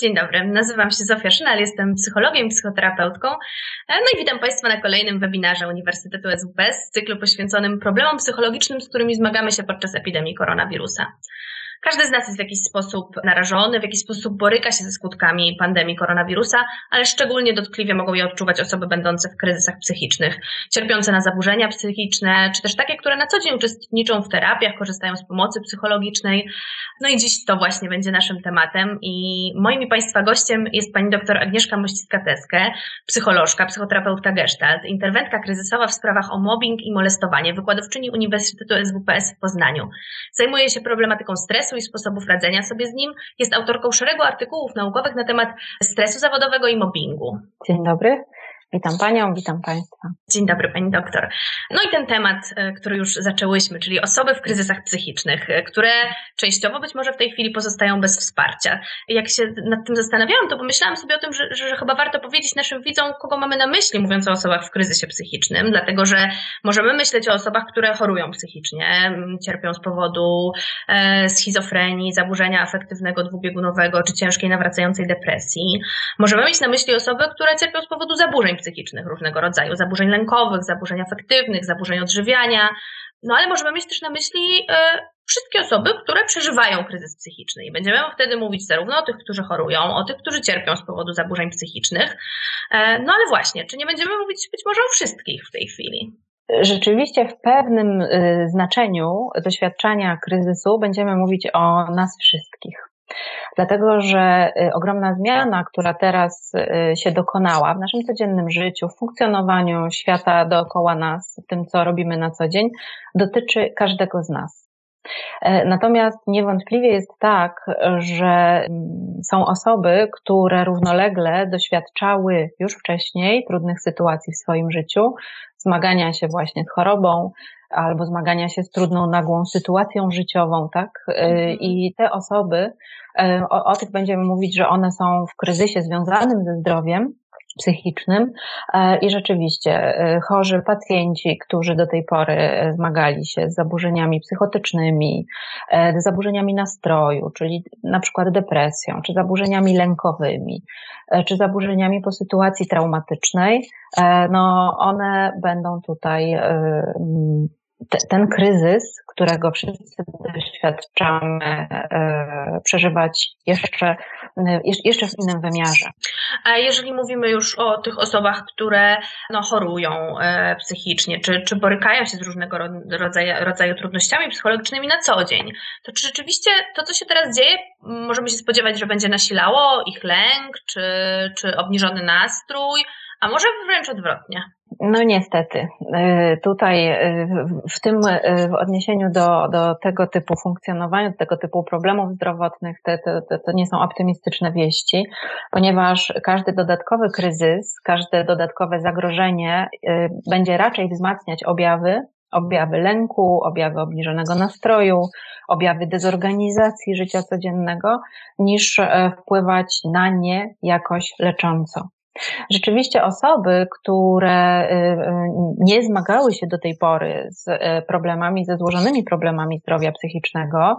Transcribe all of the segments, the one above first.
Dzień dobry, nazywam się Zofia Szynal, jestem psychologiem psychoterapeutką. No i witam Państwa na kolejnym webinarze Uniwersytetu SWPS z cyklu poświęconym problemom psychologicznym, z którymi zmagamy się podczas epidemii koronawirusa. Każdy z nas jest w jakiś sposób narażony, w jakiś sposób boryka się ze skutkami pandemii koronawirusa, ale szczególnie dotkliwie mogą je odczuwać osoby będące w kryzysach psychicznych, cierpiące na zaburzenia psychiczne, czy też takie, które na co dzień uczestniczą w terapiach, korzystają z pomocy psychologicznej. No i dziś to właśnie będzie naszym tematem i moim i Państwa gościem jest pani dr Agnieszka Mościcka-Teskę, psycholożka, psychoterapeutka Gestalt, interwentka kryzysowa w sprawach o mobbing i molestowanie, wykładowczyni Uniwersytetu SWPS w Poznaniu. Zajmuje się problematyką stresu i sposobów radzenia sobie z nim. Jest autorką szeregu artykułów naukowych na temat stresu zawodowego i mobbingu. Dzień dobry. Witam Panią, witam Państwa. Dzień dobry Pani doktor. No i ten temat, e, który już zaczęłyśmy, czyli osoby w kryzysach psychicznych, e, które częściowo być może w tej chwili pozostają bez wsparcia. Jak się nad tym zastanawiałam, to pomyślałam sobie o tym, że, że chyba warto powiedzieć naszym widzom, kogo mamy na myśli, mówiąc o osobach w kryzysie psychicznym, dlatego że możemy myśleć o osobach, które chorują psychicznie, cierpią z powodu e, schizofrenii, zaburzenia afektywnego dwubiegunowego czy ciężkiej nawracającej depresji. Możemy mieć na myśli osoby, które cierpią z powodu zaburzeń psychicznych różnego rodzaju, zaburzeń lękowych, zaburzeń afektywnych, zaburzeń odżywiania. No ale możemy mieć też na myśli y, wszystkie osoby, które przeżywają kryzys psychiczny. I będziemy wtedy mówić zarówno o tych, którzy chorują, o tych, którzy cierpią z powodu zaburzeń psychicznych. E, no ale właśnie, czy nie będziemy mówić być może o wszystkich w tej chwili? Rzeczywiście w pewnym y, znaczeniu doświadczania kryzysu będziemy mówić o nas wszystkich. Dlatego, że y, ogromna zmiana, która teraz y, się dokonała w naszym codziennym życiu, w funkcjonowaniu świata dookoła nas, w tym, co robimy na co dzień, dotyczy każdego z nas. E, natomiast niewątpliwie jest tak, że mm, są osoby, które równolegle doświadczały już wcześniej trudnych sytuacji w swoim życiu, zmagania się właśnie z chorobą, albo zmagania się z trudną, nagłą sytuacją życiową, tak? Y, mhm. I te osoby, y, o, o tych będziemy mówić, że one są w kryzysie związanym ze zdrowiem, psychicznym y, i rzeczywiście chorzy pacjenci, którzy do tej pory zmagali się z zaburzeniami psychotycznymi, z zaburzeniami nastroju, czyli na przykład depresją, czy zaburzeniami lękowymi, czy zaburzeniami po sytuacji traumatycznej, no one będą tutaj ten kryzys, którego wszyscy doświadczamy, e, przeżywać jeszcze, e, jeszcze w innym wymiarze. A jeżeli mówimy już o tych osobach, które no, chorują e, psychicznie, czy, czy borykają się z różnego rodzaju, rodzaju trudnościami psychologicznymi na co dzień, to czy rzeczywiście to, co się teraz dzieje, możemy się spodziewać, że będzie nasilało ich lęk, czy, czy obniżony nastrój, a może wręcz odwrotnie? No niestety. Y, tutaj y, w tym y, w odniesieniu do, do tego typu funkcjonowania, do tego typu problemów zdrowotnych, to, to, to nie są optymistyczne wieści, ponieważ każdy dodatkowy kryzys, każde dodatkowe zagrożenie będzie raczej wzmacniać objawy, objawy lęku, objawy obniżonego nastroju, objawy dezorganizacji życia codziennego, niż wpływać na nie jakoś lecząco. Rzeczywiście osoby, które y, y, nie zmagały się do tej pory z y, problemami, ze złożonymi problemami zdrowia psychicznego,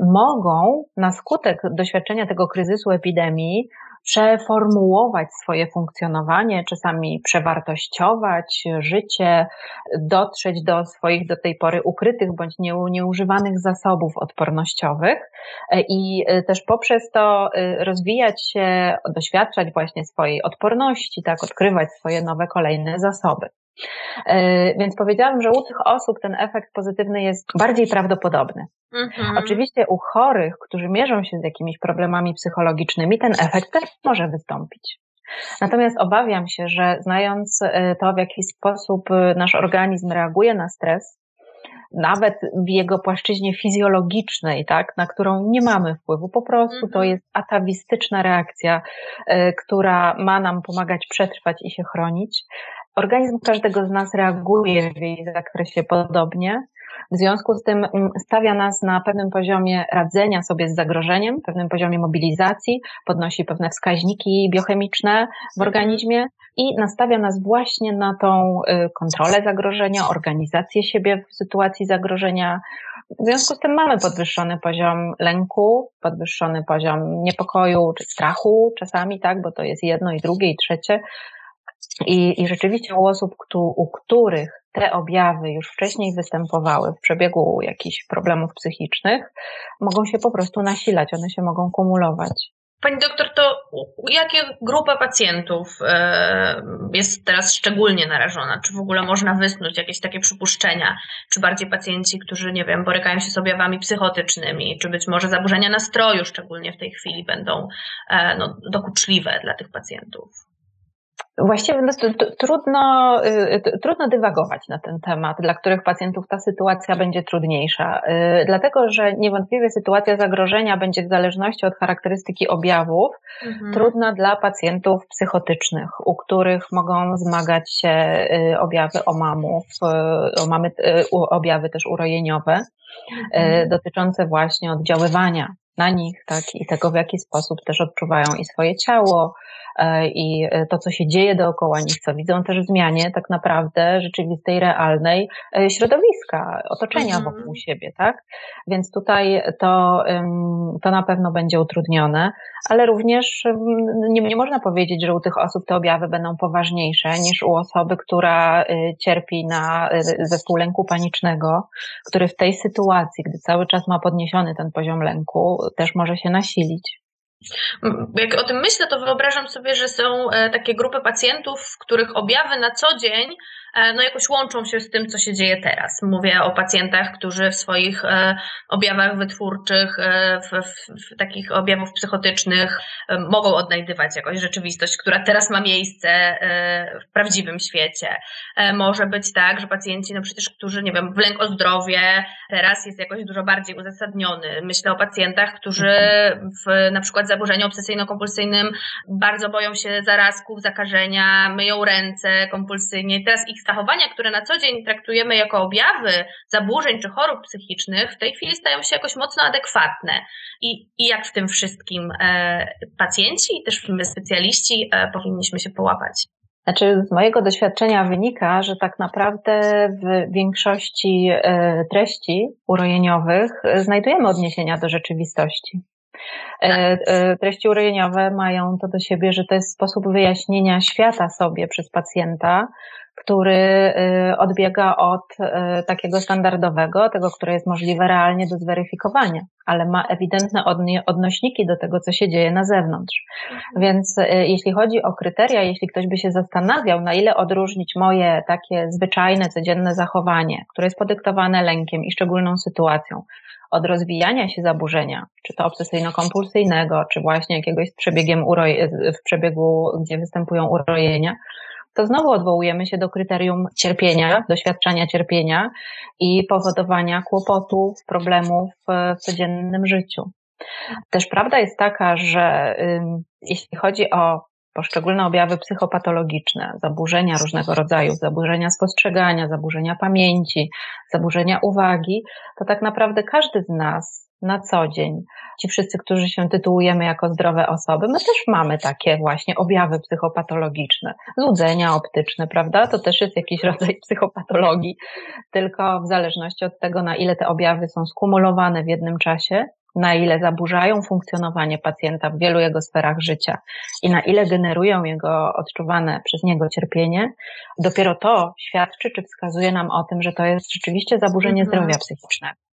mogą na skutek doświadczenia tego kryzysu epidemii przeformułować swoje funkcjonowanie, czasami przewartościować życie, dotrzeć do swoich do tej pory ukrytych bądź nieużywanych zasobów odpornościowych i też poprzez to y, rozwijać się, doświadczać właśnie swojej odporności, tak, odkrywać swoje nowe kolejne zasoby. E, więc powiedziałam, że u tych osób ten efekt pozytywny jest bardziej prawdopodobny. Mhm. Oczywiście u chorych, którzy mierzą się z jakimiś problemami psychologicznymi, ten efekt też może wystąpić. Natomiast obawiam się, że znając e, to, w jaki sposób e, nasz organizm reaguje na stres, nawet w jego płaszczyźnie fizjologicznej, tak, na którą nie mamy wpływu. Po prostu to mhm. jest atawistyczna reakcja, która ma nam pomagać przetrwać i się chronić. Organizm każdego z nas reaguje w jej zakresie podobnie. W związku z tym mm, stawia nas na pewnym poziomie radzenia sobie z zagrożeniem, pewnym poziomie mobilizacji, podnosi pewne wskaźniki biochemiczne w organizmie i nastawia nas właśnie na tą y, kontrolę zagrożenia, organizację siebie w sytuacji zagrożenia, W związku z tym mamy podwyższony poziom lęku, podwyższony poziom niepokoju czy strachu czasami, tak, bo to jest jedno i drugie i trzecie. I, i rzeczywiście u osób, u których te objawy już wcześniej występowały w przebiegu jakichś problemów psychicznych, mogą się po prostu nasilać, one się mogą kumulować. Pani doktor, to jakie grupa pacjentów e, jest teraz szczególnie narażona? Czy w ogóle można wysnuć jakieś takie przypuszczenia? Czy bardziej pacjenci, którzy, nie wiem, borykają się z objawami psychotycznymi, czy być może zaburzenia nastroju, szczególnie w tej chwili, będą e, no, dokuczliwe dla tych pacjentów? Właściwie no, trudno, y, trudno dywagować na ten temat, dla których pacjentów ta sytuacja będzie trudniejsza. Y, dlatego, że niewątpliwie sytuacja zagrożenia będzie w zależności od charakterystyki objawów mhm. trudna dla pacjentów psychotycznych, u których mogą zmagać się y, objawy omamów, mamy objawy też urojeniowe, mhm. dotyczące właśnie oddziaływania na nich, tak, i tego, w jaki sposób też odczuwają i swoje ciało, i e, to, co się dzieje dookoła nich, co widzą też w zmianie tak naprawdę rzeczywistej, realnej e, środowiska, otoczenia mhm. wokół siebie, tak? Więc tutaj to, to na pewno będzie utrudnione, ale również nie, nie można powiedzieć, że u tych osób te objawy będą poważniejsze niż u osoby, która cierpi na zespół lęku panicznego, który w tej sytuacji, gdy cały czas ma podniesiony ten poziom lęku, też może się nasilić. Jak o tym myślę, to wyobrażam sobie, że są e, takie grupy pacjentów, których objawy na co dzień no jakoś łączą się z tym, co się dzieje teraz. Mówię o pacjentach, którzy w swoich e, objawach wytwórczych, e, w, w, w takich objawów psychotycznych mogą odnajdywać jakąś rzeczywistość, która teraz ma miejsce w prawdziwym świecie. Może być tak, że pacjenci, no przecież, którzy, nie wiem, w lęk o zdrowie teraz jest jakoś dużo bardziej uzasadniony. Myślę o pacjentach, którzy w na przykład zaburzeniu obsesyjno-kompulsyjnym bardzo boją się zarazków, zakażenia, myją ręce kompulsyjnie. Teraz ich zachowania, które na co dzień traktujemy jako objawy zaburzeń czy chorób psychicznych, w tej chwili stają się jakoś mocno adekwatne. I, i jak w tym wszystkim e, pacjenci i też my specjaliści e, powinniśmy się połapać. Znaczy, z mojego doświadczenia wynika, że tak naprawdę w większości e, treści urojeniowych znajdujemy odniesienia do rzeczywistości. E, tak. Treści urojeniowe mają to do siebie, że to jest sposób wyjaśnienia świata sobie przez pacjenta, który y, odbiega od y, takiego standardowego, tego, które jest możliwe realnie do zweryfikowania, ale ma ewidentne odnośniki do tego, co się dzieje na zewnątrz. Mhm. Więc y, jeśli chodzi o kryteria, jeśli ktoś by się zastanawiał, na ile odróżnić moje takie zwyczajne, codzienne zachowanie, które jest podyktowane lękiem i szczególną sytuacją, od rozwijania się zaburzenia, czy to obsesyjno-kompulsyjnego, czy właśnie jakiegoś z przebiegiem uroje, w przebiegu, gdzie występują urojenia, to znowu odwołujemy się do kryterium cierpienia, doświadczania cierpienia i powodowania kłopotów, problemów w codziennym życiu. Też prawda jest taka, że jeśli chodzi o poszczególne objawy psychopatologiczne, zaburzenia różnego rodzaju, zaburzenia spostrzegania, zaburzenia pamięci, zaburzenia uwagi, to tak naprawdę każdy z nas na co dzień. Ci wszyscy, którzy się tytułujemy jako zdrowe osoby, my też mamy takie właśnie objawy psychopatologiczne, złudzenia optyczne, prawda? To też jest jakiś rodzaj psychopatologii, tylko w zależności od tego, na ile te objawy są skumulowane w jednym czasie, na ile zaburzają funkcjonowanie pacjenta w wielu jego sferach życia i na ile generują jego odczuwane przez niego cierpienie, dopiero to świadczy czy wskazuje nam o tym, że to jest rzeczywiście zaburzenie mhm. zdrowia psychicznego.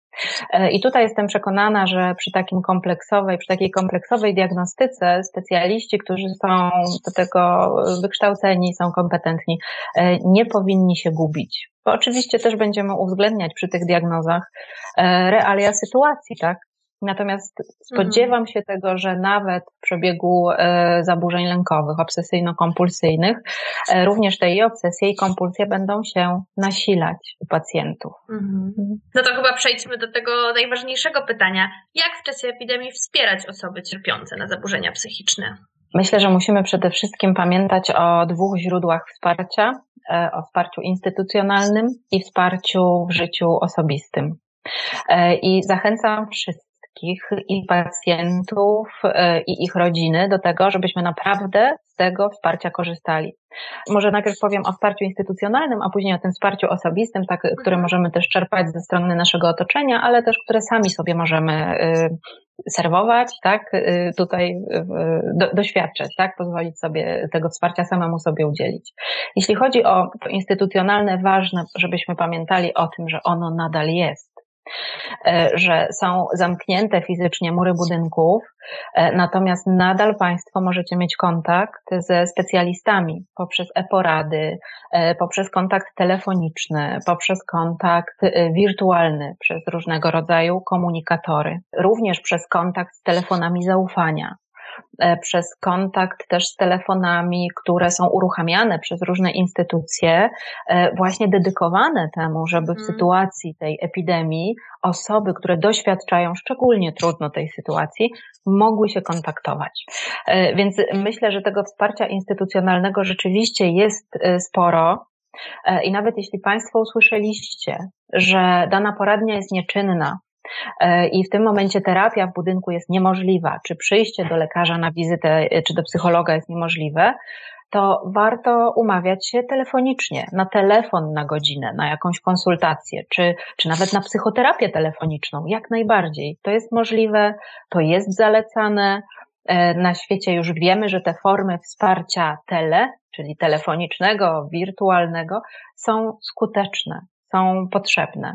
E, I tutaj jestem przekonana, że przy takim kompleksowej, przy takiej kompleksowej diagnostyce specjaliści, którzy są do tego wykształceni, są kompetentni, e, nie powinni się gubić. Bo oczywiście też będziemy uwzględniać przy tych diagnozach e, realia sytuacji, tak? Natomiast spodziewam mhm. się tego, że nawet w przebiegu e, zaburzeń lękowych, obsesyjno-kompulsyjnych, e, również te i obsesje i kompulsje będą się nasilać u pacjentów. Mhm. No to chyba przejdźmy do tego najważniejszego pytania. Jak w czasie epidemii wspierać osoby cierpiące na zaburzenia psychiczne? Myślę, że musimy przede wszystkim pamiętać o dwóch źródłach wsparcia: e, o wsparciu instytucjonalnym i wsparciu w życiu osobistym. I zachęcam wszystkich, wszystkich i pacjentów i ich rodziny do tego, żebyśmy naprawdę z tego wsparcia korzystali. Może najpierw powiem o wsparciu instytucjonalnym, a później o tym wsparciu osobistym, tak, które mhm. możemy też czerpać ze strony naszego otoczenia, ale też które sami sobie możemy serwować, tak, y, tutaj do, doświadczać, tak, pozwolić sobie tego wsparcia samemu sobie udzielić. Jeśli chodzi o instytucjonalne, ważne, żebyśmy pamiętali o tym, że ono nadal jest. E, że są zamknięte fizycznie mury budynków, e, natomiast nadal Państwo możecie mieć kontakt ze specjalistami poprzez e-porady, e, poprzez kontakt telefoniczny, poprzez kontakt wirtualny, przez różnego rodzaju komunikatory, również przez kontakt z telefonami zaufania. E, przez kontakt też z telefonami, które są uruchamiane przez różne instytucje, e, właśnie dedykowane temu, żeby w mhm. sytuacji tej epidemii osoby, które doświadczają szczególnie trudno tej sytuacji, mogły się kontaktować. E, więc myślę, że tego wsparcia instytucjonalnego rzeczywiście jest sporo. I nawet jeśli Państwo usłyszeliście, że dana poradnia jest nieczynna, i w tym momencie terapia w budynku jest niemożliwa, czy przyjście do lekarza na wizytę, e, czy do psychologa jest niemożliwe, to warto umawiać się telefonicznie, na telefon na godzinę, na jakąś konsultację, czy, czy nawet na psychoterapię telefoniczną, jak najbardziej. To jest możliwe, to jest zalecane. E, na świecie już wiemy, że te formy wsparcia tele, czyli telefonicznego, wirtualnego, są skuteczne, są potrzebne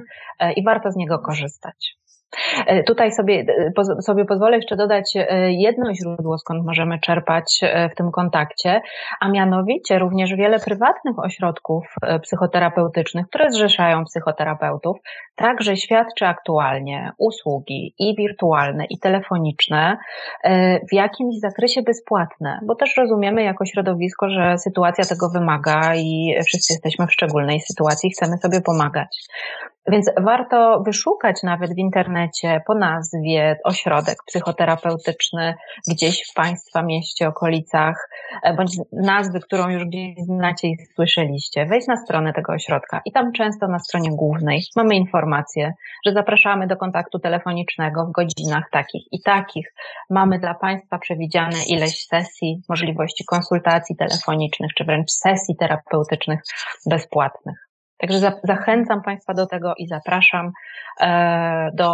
i warto z niego korzystać. E, tutaj sobie, e, sobie pozwolę jeszcze dodać e, jedno źródło, skąd możemy czerpać w tym kontakcie, a mianowicie również wiele prywatnych ośrodków psychoterapeutycznych, które zrzeszają psychoterapeutów, także świadczy aktualnie usługi i wirtualne, i telefoniczne w jakimś zakresie bezpłatne, bo też rozumiemy jako środowisko, że sytuacja tego wymaga i wszyscy jesteśmy w szczególnej sytuacji, chcemy sobie pomagać. Więc warto wyszukać nawet w internecie po nazwie ośrodek psychoterapeutyczny gdzieś w Państwa mieście, okolicach, e, bądź nazwy, którą już gdzieś znacie i słyszeliście. Wejść na stronę tego ośrodka i tam często na stronie głównej mamy informację, że zapraszamy do kontaktu telefonicznego w godzinach takich i takich. Mamy dla Państwa przewidziane ileś sesji, możliwości konsultacji telefonicznych, czy wręcz sesji terapeutycznych bezpłatnych. Także za, zachęcam Państwa do tego i zapraszam e, do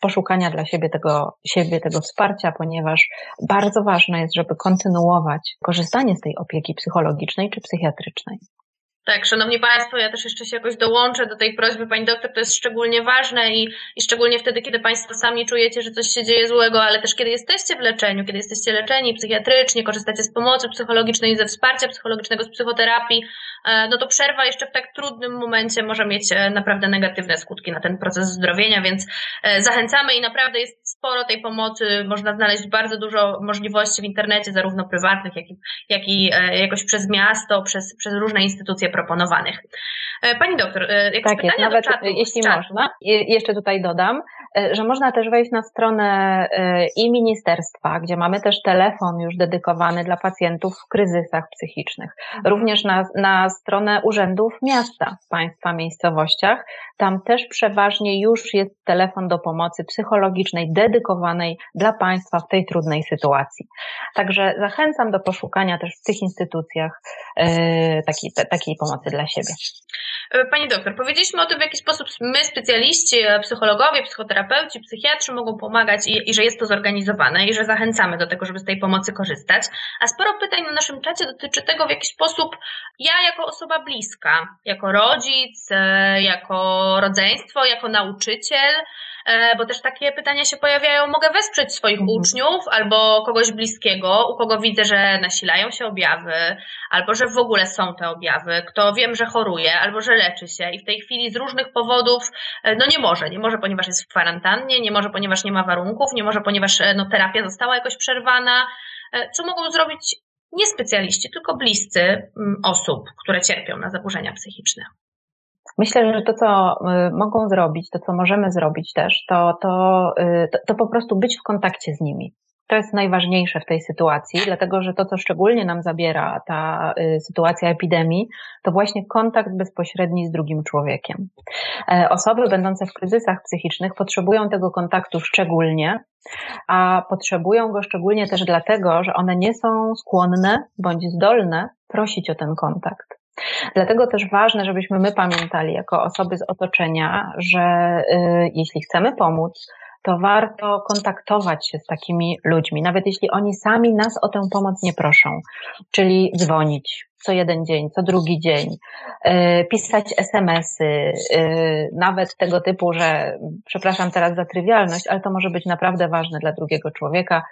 poszukania dla siebie tego, siebie tego wsparcia, ponieważ bardzo ważne jest, żeby kontynuować korzystanie z tej opieki psychologicznej czy psychiatrycznej. Tak, szanowni Państwo, ja też jeszcze się jakoś dołączę do tej prośby. Pani doktor, to jest szczególnie ważne i, i szczególnie wtedy, kiedy Państwo sami czujecie, że coś się dzieje złego, ale też kiedy jesteście w leczeniu, kiedy jesteście leczeni psychiatrycznie, korzystacie z pomocy psychologicznej, ze wsparcia psychologicznego, z psychoterapii, e, no to przerwa jeszcze w tak trudnym momencie może mieć e, naprawdę negatywne skutki na ten proces zdrowienia, więc e, zachęcamy i naprawdę jest sporo tej pomocy, można znaleźć bardzo dużo możliwości w internecie, zarówno prywatnych, jak i, jak i jakoś przez miasto, przez, przez różne instytucje proponowanych. E, pani doktor, e, jak tak jest, nawet czatu, jeśli można, jeszcze tutaj dodam, że można też wejść na stronę i ministerstwa, gdzie mamy też telefon już dedykowany dla pacjentów w kryzysach psychicznych. Mhm. Również na, na stronę urzędów miasta w państwa miejscowościach. Tam też przeważnie już jest telefon do pomocy psychologicznej dedykowanej dla państwa w tej trudnej sytuacji. Także zachęcam do poszukania też w tych instytucjach takiej, takiej pomocy dla siebie. E, pani doktor, powiedzieliśmy o tym, w jaki sposób my, specjaliści, e, psychologowie, psychoterapeuci, psychiatrzy mogą pomagać i, i, że jest to zorganizowane i że zachęcamy do tego, żeby z tej pomocy korzystać. A sporo pytań na naszym czacie dotyczy tego, w jaki sposób ja, jako osoba bliska, jako rodzic, e, jako rodzeństwo, jako nauczyciel, bo też takie pytania się pojawiają, mogę wesprzeć swoich mhm. uczniów albo kogoś bliskiego, u kogo widzę, że nasilają się objawy, albo że w ogóle są te objawy, kto wiem, że choruje, albo że leczy się i w tej chwili z różnych powodów e, no nie może, nie może, ponieważ jest w kwarantannie, nie może, ponieważ nie ma warunków, nie może, ponieważ e, no, terapia została jakoś przerwana. Co mogą zrobić nie specjaliści, tylko bliscy mm, osób, które cierpią na zaburzenia psychiczne? Myślę, że to, co y, mogą zrobić, to, co możemy zrobić też, to, y, to, to po prostu być w kontakcie z nimi. To jest najważniejsze w tej sytuacji, dlatego że to, co szczególnie nam zabiera ta y, sytuacja epidemii, to właśnie kontakt bezpośredni z drugim człowiekiem. E, osoby będące w kryzysach psychicznych potrzebują tego kontaktu szczególnie, a potrzebują go szczególnie też dlatego, że one nie są skłonne bądź zdolne prosić o ten kontakt. Dlatego też ważne, żebyśmy my pamiętali jako osoby z otoczenia, że y, jeśli chcemy pomóc, to warto kontaktować się z takimi ludźmi, nawet jeśli oni sami nas o tę pomoc nie proszą, czyli dzwonić co jeden dzień, co drugi dzień, y, pisać SMS-y, y, nawet tego typu, że przepraszam teraz za trywialność, ale to może być naprawdę ważne dla drugiego człowieka.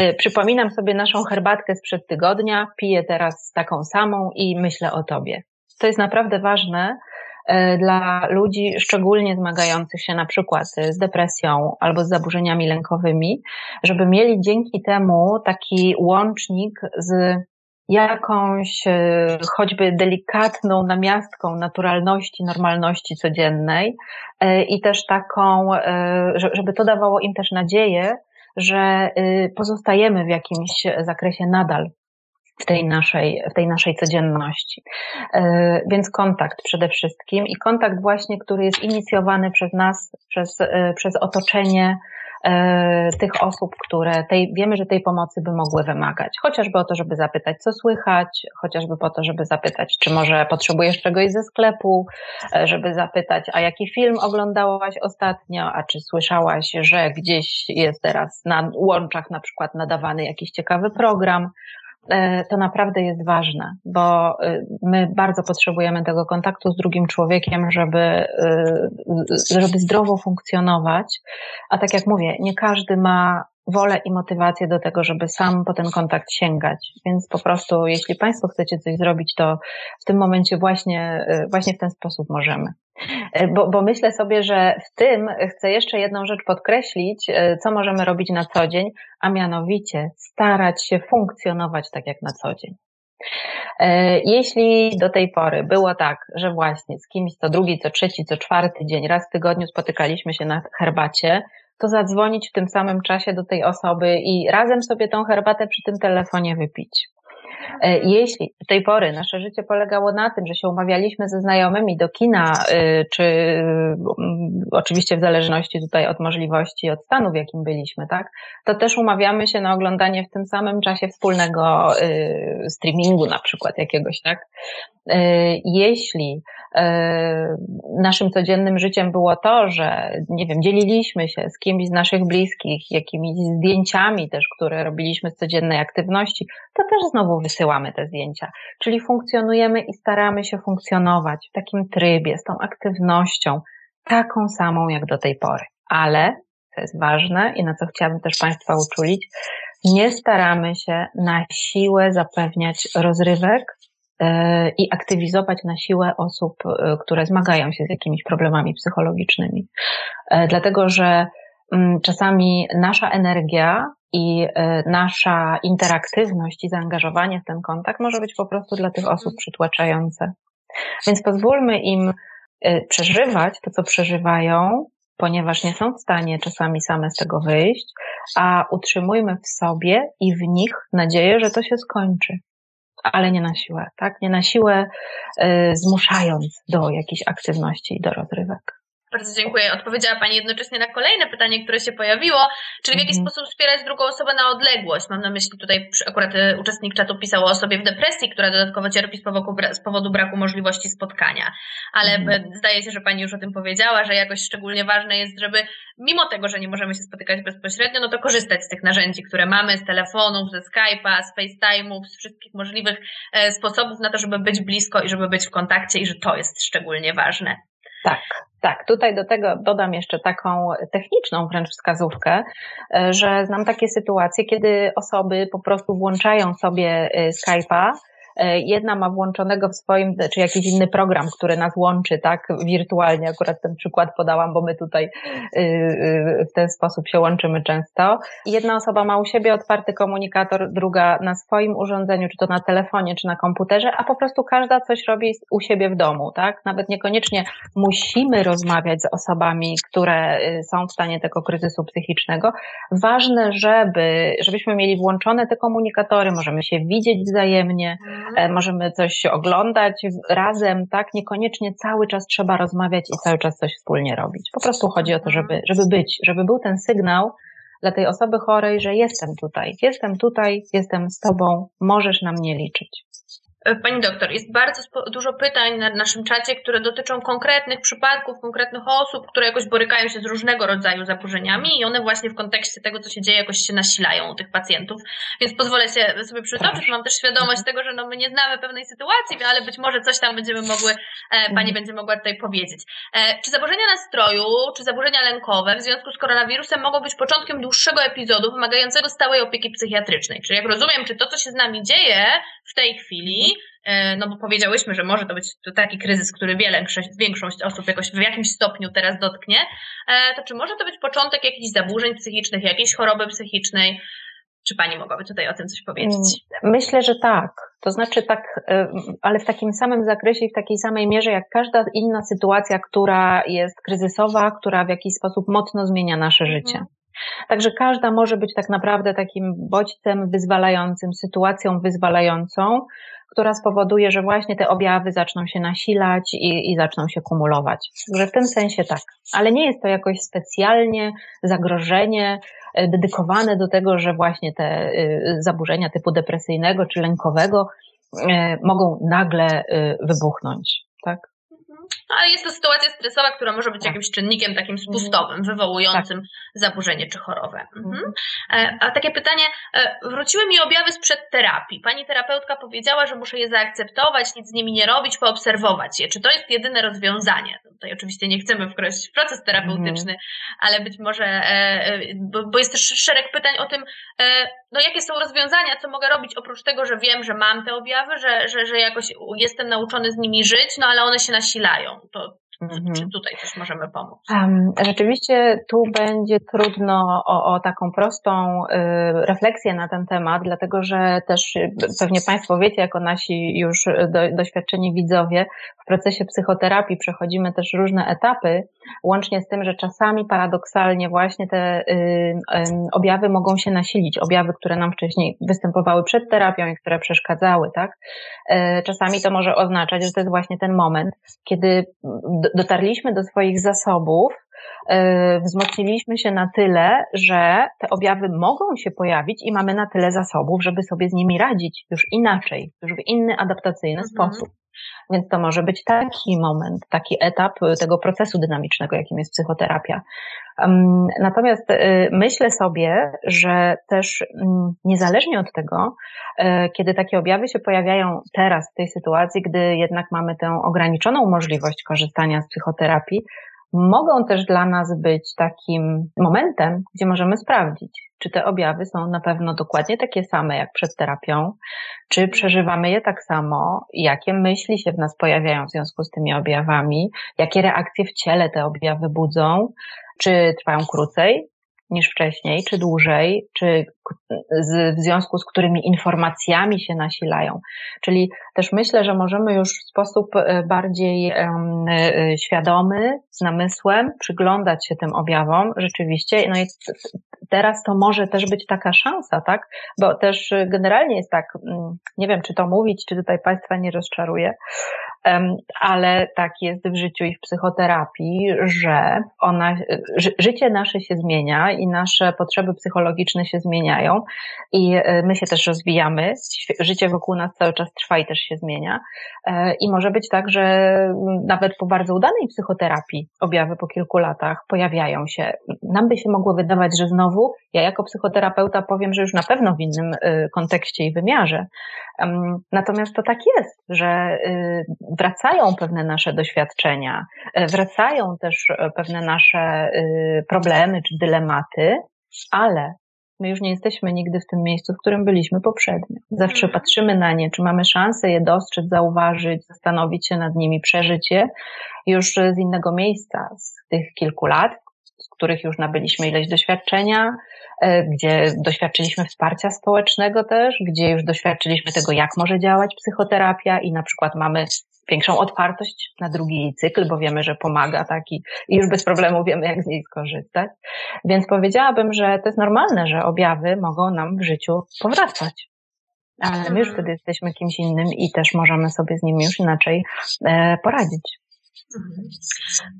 Y, przypominam sobie naszą herbatkę sprzed tygodnia, piję teraz taką samą i myślę o tobie. To jest naprawdę ważne, dla ludzi szczególnie zmagających się na przykład z depresją albo z zaburzeniami lękowymi, żeby mieli dzięki temu taki łącznik z jakąś e, choćby delikatną namiastką naturalności, normalności codziennej e, i też taką, żeby to dawało im też nadzieję, że pozostajemy w jakimś zakresie nadal w tej naszej, w tej naszej codzienności. E, więc kontakt przede wszystkim i kontakt właśnie, który jest inicjowany przez nas, przez, e, przez otoczenie e, tych osób, które tej, wiemy, że tej pomocy by mogły wymagać. Chociażby o to, żeby zapytać, co słychać, chociażby po to, żeby zapytać, czy może potrzebujesz czegoś ze sklepu, żeby zapytać, a jaki film oglądałaś ostatnio, a czy słyszałaś, że gdzieś jest teraz na łączach na przykład nadawany jakiś ciekawy program. E, to naprawdę jest ważne, bo e, my bardzo potrzebujemy tego kontaktu z drugim człowiekiem, żeby, e, żeby zdrowo funkcjonować. A tak jak mówię, nie każdy ma wolę i motywację do tego, żeby sam po ten kontakt sięgać. Więc po prostu, jeśli Państwo chcecie coś zrobić, to w tym momencie właśnie, właśnie w ten sposób możemy. Bo, bo myślę sobie, że w tym chcę jeszcze jedną rzecz podkreślić, co możemy robić na co dzień, a mianowicie starać się funkcjonować tak jak na co dzień. Jeśli do tej pory było tak, że właśnie z kimś co drugi, co trzeci, co czwarty dzień, raz w tygodniu spotykaliśmy się na herbacie, to zadzwonić w tym samym czasie do tej osoby i razem sobie tą herbatę przy tym telefonie wypić. E, jeśli do tej pory nasze życie polegało na tym, że się umawialiśmy ze znajomymi do kina, e, czy mm, oczywiście w zależności tutaj od możliwości, od stanu, w jakim byliśmy, tak, to też umawiamy się na oglądanie w tym samym czasie wspólnego e, streamingu na przykład jakiegoś, tak. Jeśli naszym codziennym życiem było to, że nie wiem, dzieliliśmy się z kimś z naszych bliskich jakimiś zdjęciami też, które robiliśmy z codziennej aktywności, to też znowu wysyłamy te zdjęcia. Czyli funkcjonujemy i staramy się funkcjonować w takim trybie, z tą aktywnością, taką samą jak do tej pory. Ale, to jest ważne i na co chciałabym też Państwa uczulić, nie staramy się na siłę zapewniać rozrywek e, i aktywizować na siłę osób, e, które zmagają się z jakimiś problemami psychologicznymi. E, dlatego, że mm, czasami nasza energia i e, nasza interaktywność i zaangażowanie w ten kontakt może być po prostu dla tych osób przytłaczające. Więc pozwólmy im e, przeżywać to, co przeżywają, ponieważ nie są w stanie czasami same z tego wyjść, a utrzymujmy w sobie i w nich nadzieję, że to się skończy. Ale nie na siłę, tak? Nie na siłę y, zmuszając do jakiejś aktywności i do rozrywek. Bardzo dziękuję. Odpowiedziała Pani jednocześnie na kolejne pytanie, które się pojawiło, czyli w jaki mm -hmm. sposób wspierać drugą osobę na odległość. Mam na myśli tutaj akurat y, uczestnik czatu pisał o osobie w depresji, która dodatkowo cierpi z powodu, z powodu braku możliwości spotkania. Ale mm -hmm. zdaje się, że Pani już o tym powiedziała, że jakoś szczególnie ważne jest, żeby mimo tego, że nie możemy się spotykać bezpośrednio, no to korzystać z tych narzędzi, które mamy, z telefonów, ze Skype'a, z FaceTime'ów, z wszystkich możliwych e, sposobów na to, żeby być blisko i żeby być w kontakcie i że to jest szczególnie ważne. Tak, tak. Tutaj do tego dodam jeszcze taką techniczną wręcz wskazówkę, e, że znam takie sytuacje, kiedy osoby po prostu włączają sobie e, Skype'a jedna ma włączonego w swoim, czy jakiś inny program, który nas łączy, tak, wirtualnie, akurat ten przykład podałam, bo my tutaj y, y, w ten sposób się łączymy często. Jedna osoba ma u siebie otwarty komunikator, druga na swoim urządzeniu, czy to na telefonie, czy na komputerze, a po prostu każda coś robi u siebie w domu, tak? Nawet niekoniecznie musimy rozmawiać z osobami, które y, są w stanie tego kryzysu psychicznego. Ważne, żeby, żebyśmy mieli włączone te komunikatory, możemy się widzieć wzajemnie, mhm. E, możemy coś oglądać razem, tak? Niekoniecznie cały czas trzeba rozmawiać i cały czas coś wspólnie robić. Po prostu chodzi o to, żeby, żeby być, żeby był ten sygnał, dla tej osoby chorej, że jestem tutaj, jestem tutaj, jestem z Tobą, możesz na mnie liczyć. E, pani doktor, jest bardzo dużo pytań na naszym czacie, które dotyczą konkretnych przypadków, konkretnych osób, które jakoś borykają się z różnego rodzaju zaburzeniami i one właśnie w kontekście tego, co się dzieje, jakoś się nasilają u tych pacjentów. Więc pozwolę się sobie przytoczyć. Mam też świadomość tego, że no my nie znamy pewnej sytuacji, ale być może coś tam będziemy mogły, e, Pani mhm. będzie mogła tutaj powiedzieć. E, czy zaburzenia nastroju, czy zaburzenia lękowe w związku z koronawirusem mogą być początkiem dłuższego epizodu wymagającego stałej opieki psychiatrycznej? Czyli jak rozumiem, czy to, co się z nami dzieje w tej chwili, E, no bo powiedziałyśmy, że może to być taki kryzys, który większość, większość osób jakoś w jakimś stopniu teraz dotknie, e, to czy może to być początek jakichś zaburzeń psychicznych, jakiejś choroby psychicznej? Czy Pani mogłaby tutaj o tym coś powiedzieć? Mm, myślę, że tak. To znaczy tak, e, ale w takim samym zakresie i w takiej samej mierze jak każda inna sytuacja, która jest kryzysowa, która w jakiś sposób mocno zmienia nasze mhm. życie. Także każda może być tak naprawdę takim bodźcem wyzwalającym, sytuacją wyzwalającą, która spowoduje, że właśnie te objawy zaczną się nasilać i, i zaczną się kumulować. Także w tym sensie tak. Ale nie jest to jakoś specjalnie zagrożenie e, dedykowane do tego, że właśnie te e, zaburzenia typu depresyjnego czy lękowego e, mogą nagle wybuchnąć. Tak? No, ale jest to sytuacja stresowa, która może być tak. jakimś czynnikiem takim mhm. spustowym, wywołującym tak. zaburzenie czy chorobę. Mhm. mhm. E, a takie pytanie, e, wróciły mi objawy sprzed terapii. Pani terapeutka powiedziała, że muszę je zaakceptować, nic z nimi nie robić, poobserwować je. Czy to jest jedyne rozwiązanie? Tutaj oczywiście nie chcemy wkroczyć w proces terapeutyczny, mhm. ale być może, e, bo jest też szereg pytań o tym, no jakie są rozwiązania, co mogę robić oprócz tego, że wiem, że mam te objawy, że, że, że jakoś jestem nauczony z nimi żyć, no ale one się nasilają. To, Mhm. Czy tutaj też możemy pomóc? Rzeczywiście tu będzie trudno o, o taką prostą y, refleksję na ten temat, dlatego że też y, pewnie Państwo wiecie, jako nasi już do, doświadczeni widzowie, w procesie psychoterapii przechodzimy też różne etapy, łącznie z tym, że czasami paradoksalnie właśnie te y, y, objawy mogą się nasilić, objawy, które nam wcześniej występowały przed terapią i które przeszkadzały, tak? Y, czasami to może oznaczać, że to jest właśnie ten moment, kiedy dotarliśmy do swoich zasobów, e, wzmocniliśmy się na tyle, że te objawy mogą się pojawić i mamy na tyle zasobów, żeby sobie z nimi radzić już inaczej, już w inny adaptacyjny mhm. sposób. Więc to może być taki moment, taki etap tego procesu dynamicznego, jakim jest psychoterapia. Natomiast y, myślę sobie, że też mm, niezależnie od tego, y, kiedy takie objawy się pojawiają teraz w tej sytuacji, gdy jednak mamy tę ograniczoną możliwość korzystania z psychoterapii, mogą też dla nas być takim momentem, gdzie możemy sprawdzić, czy te objawy są na pewno dokładnie takie same jak przed terapią, czy przeżywamy je tak samo, jakie myśli się w nas pojawiają w związku z tymi objawami, jakie reakcje w ciele te objawy budzą, czy trwają krócej, niż wcześniej, czy dłużej, czy z, w związku z którymi informacjami się nasilają. Czyli też myślę, że możemy już w sposób e, bardziej um, świadomy, z namysłem przyglądać się tym objawom rzeczywiście. No i teraz to może też być taka szansa, tak? Bo też generalnie jest tak, mm, nie wiem, czy to mówić, czy tutaj Państwa nie rozczaruję, ale tak jest w życiu i w psychoterapii, że ona, życie nasze się zmienia i nasze potrzeby psychologiczne się zmieniają i e, my się też rozwijamy. Życie wokół nas cały czas trwa i też się zmienia. E, I może być tak, że nawet po bardzo udanej psychoterapii objawy po kilku latach pojawiają się. Nam by się mogło wydawać, że znowu ja jako psychoterapeuta powiem, że już na pewno w innym e, kontekście i wymiarze. Natomiast to tak jest, że wracają pewne nasze doświadczenia, e, wracają też e, pewne nasze e, problemy czy dylematy, ale My już nie jesteśmy nigdy w tym miejscu, w którym byliśmy poprzednio. Zawsze mhm. patrzymy na nie, czy mamy szansę je dostrzec, zauważyć, zastanowić się nad nimi, przeżyć je już z innego miejsca, z tych kilku lat, których już nabyliśmy ileś doświadczenia, e, gdzie doświadczyliśmy wsparcia społecznego też, gdzie już doświadczyliśmy tego, jak może działać psychoterapia i na przykład mamy większą otwartość na drugi cykl, bo wiemy, że pomaga, tak, i, i już bez problemu wiemy, jak z niej skorzystać. Więc powiedziałabym, że to jest normalne, że objawy mogą nam w życiu powracać. Ale my już wtedy jesteśmy kimś innym i też możemy sobie z nimi już inaczej e, poradzić. Mhm.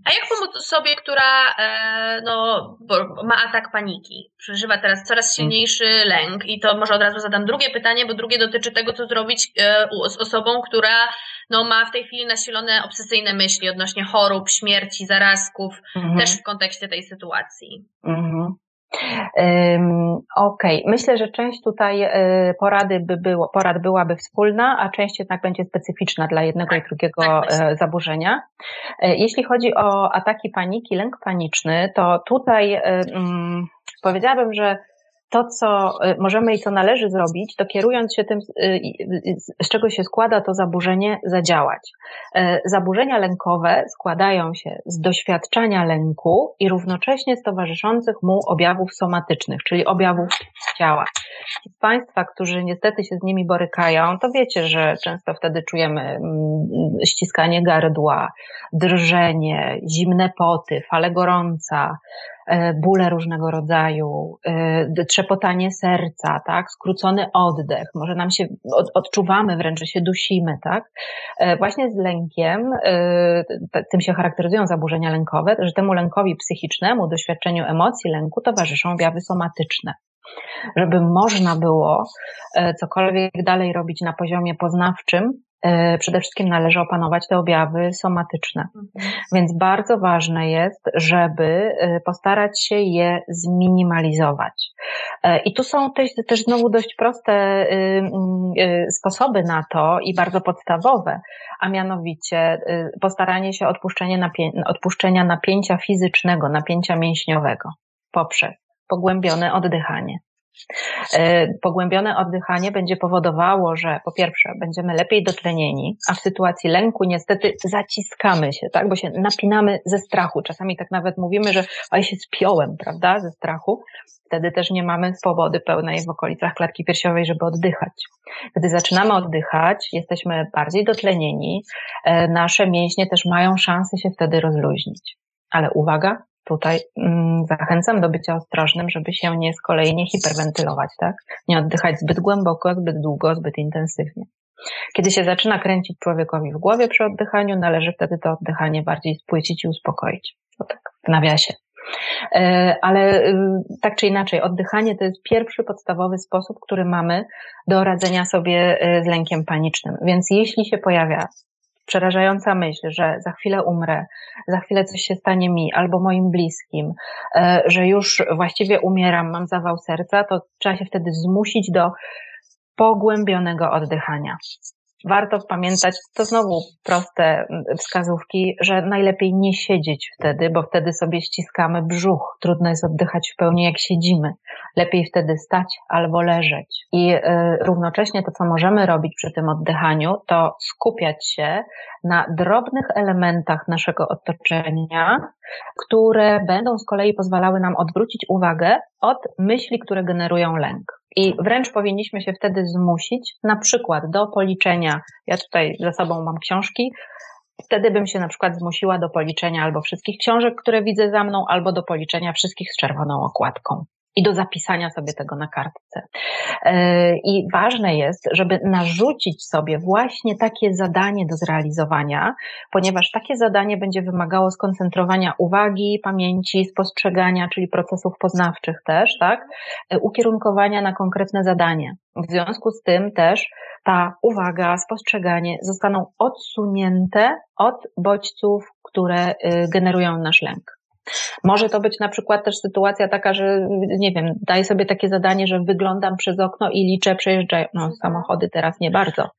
A jak pomóc osobie, która e, no, ma atak paniki, przeżywa teraz coraz mm. silniejszy lęk i to może od razu zadam drugie pytanie, bo drugie dotyczy tego, co zrobić e, z osobą, która no, ma w tej chwili nasilone obsesyjne myśli odnośnie chorób, śmierci, zarazków, mhm. też w kontekście tej sytuacji. Mhm. Okej, okay. myślę, że część tutaj e, porady by było, porad byłaby wspólna, a część jednak będzie specyficzna dla jednego i tak, drugiego tak e, zaburzenia. E, jeśli chodzi o ataki paniki, lęk paniczny, to tutaj um, powiedziałabym, że to, co y, możemy i co należy zrobić, to kierując się tym, y, z czego się składa to zaburzenie, zadziałać. E, zaburzenia lękowe składają się z doświadczania lęku i równocześnie z towarzyszących mu objawów somatycznych, czyli objawów ciała. Ci z Państwa, którzy niestety się z nimi borykają, to wiecie, że często wtedy czujemy mm, ściskanie gardła, drżenie, zimne poty, fale gorąca, bóle różnego rodzaju, e, trzepotanie serca, tak, skrócony oddech, może nam się, odczuwamy wręcz, że się dusimy, tak. E, właśnie z lękiem, tym się charakteryzują zaburzenia lękowe, że temu lękowi psychicznemu, doświadczeniu emocji lęku towarzyszą objawy somatyczne. Żeby można było cokolwiek dalej robić na poziomie poznawczym, E, przede wszystkim należy opanować te objawy somatyczne. Mhm. Więc bardzo ważne jest, żeby e, postarać się je zminimalizować. E, I tu są też, też znowu dość proste sposoby na to i bardzo podstawowe, a mianowicie postaranie się odpuszczenia, odpuszczenia napięcia fizycznego, napięcia mięśniowego poprzez pogłębione oddychanie. E, pogłębione oddychanie będzie powodowało, że po pierwsze będziemy lepiej dotlenieni, a w sytuacji lęku niestety zaciskamy się, tak, bo się napinamy ze strachu. Czasami tak nawet mówimy, że oj się spiąłem, prawda, ze strachu. Wtedy też nie mamy swobody pełnej w okolicach klatki piersiowej, żeby oddychać. Gdy zaczynamy oddychać, jesteśmy bardziej dotlenieni, e, nasze mięśnie też mają szansę się wtedy rozluźnić. Ale uwaga, tutaj mm, zachęcam do bycia ostrożnym, żeby się nie z kolei nie hiperwentylować, tak? Nie oddychać zbyt głęboko, zbyt długo, zbyt intensywnie. Kiedy się zaczyna kręcić człowiekowi w głowie przy oddychaniu, należy wtedy to oddychanie bardziej spłycić i uspokoić. To tak, w nawiasie. E, ale y, tak czy inaczej, oddychanie to jest pierwszy podstawowy sposób, który mamy do radzenia sobie y, z lękiem panicznym. Więc jeśli się pojawia przerażająca myśl, że za chwilę umrę, za chwilę coś się stanie mi albo moim bliskim, e, że już właściwie umieram, mam zawał serca, to trzeba się wtedy zmusić do pogłębionego oddychania warto pamiętać, to znowu proste mm, wskazówki, że najlepiej nie siedzieć wtedy, bo wtedy sobie ściskamy brzuch. Trudno jest oddychać w pełni jak siedzimy. Lepiej wtedy stać albo leżeć. I y, równocześnie to, co możemy robić przy tym oddychaniu, to skupiać się na drobnych elementach naszego otoczenia, które będą z kolei pozwalały nam odwrócić uwagę od myśli, które generują lęk. I wręcz powinniśmy się wtedy zmusić, na przykład do policzenia, ja tutaj za sobą mam książki, wtedy bym się na przykład zmusiła do policzenia albo wszystkich książek, które widzę za mną, albo do policzenia wszystkich z czerwoną okładką i do zapisania sobie tego na kartce. E, I ważne jest, żeby narzucić sobie właśnie takie zadanie do zrealizowania, ponieważ takie zadanie będzie wymagało skoncentrowania uwagi, pamięci, spostrzegania, czyli procesów poznawczych też, tak? E, ukierunkowania na konkretne zadanie. W związku z tym też ta uwaga, spostrzeganie zostaną odsunięte od bodźców, które y, generują nasz lęk. Może to być na przykład też sytuacja taka, że nie wiem, daję sobie takie zadanie, że wyglądam przez okno i liczę, przejeżdżają, no samochody teraz nie bardzo,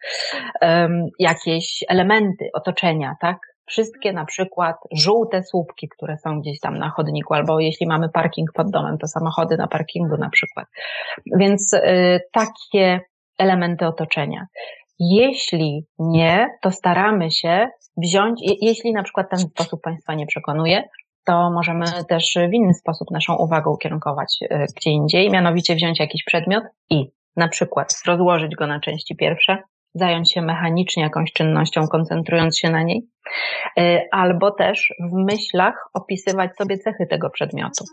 um, jakieś elementy otoczenia, tak? Wszystkie na przykład żółte słupki, które są gdzieś tam na chodniku, albo jeśli mamy parking pod domem, to samochody na parkingu na przykład. Więc y, takie elementy otoczenia. Jeśli nie, to staramy się wziąć, jeśli na przykład ten sposób Państwa nie przekonuje, to możemy też w inny sposób naszą uwagę ukierunkować y, gdzie indziej, mianowicie wziąć jakiś przedmiot i na przykład rozłożyć go na części pierwsze, zająć się mechanicznie jakąś czynnością, koncentrując się na niej, y, albo też w myślach opisywać sobie cechy tego przedmiotu.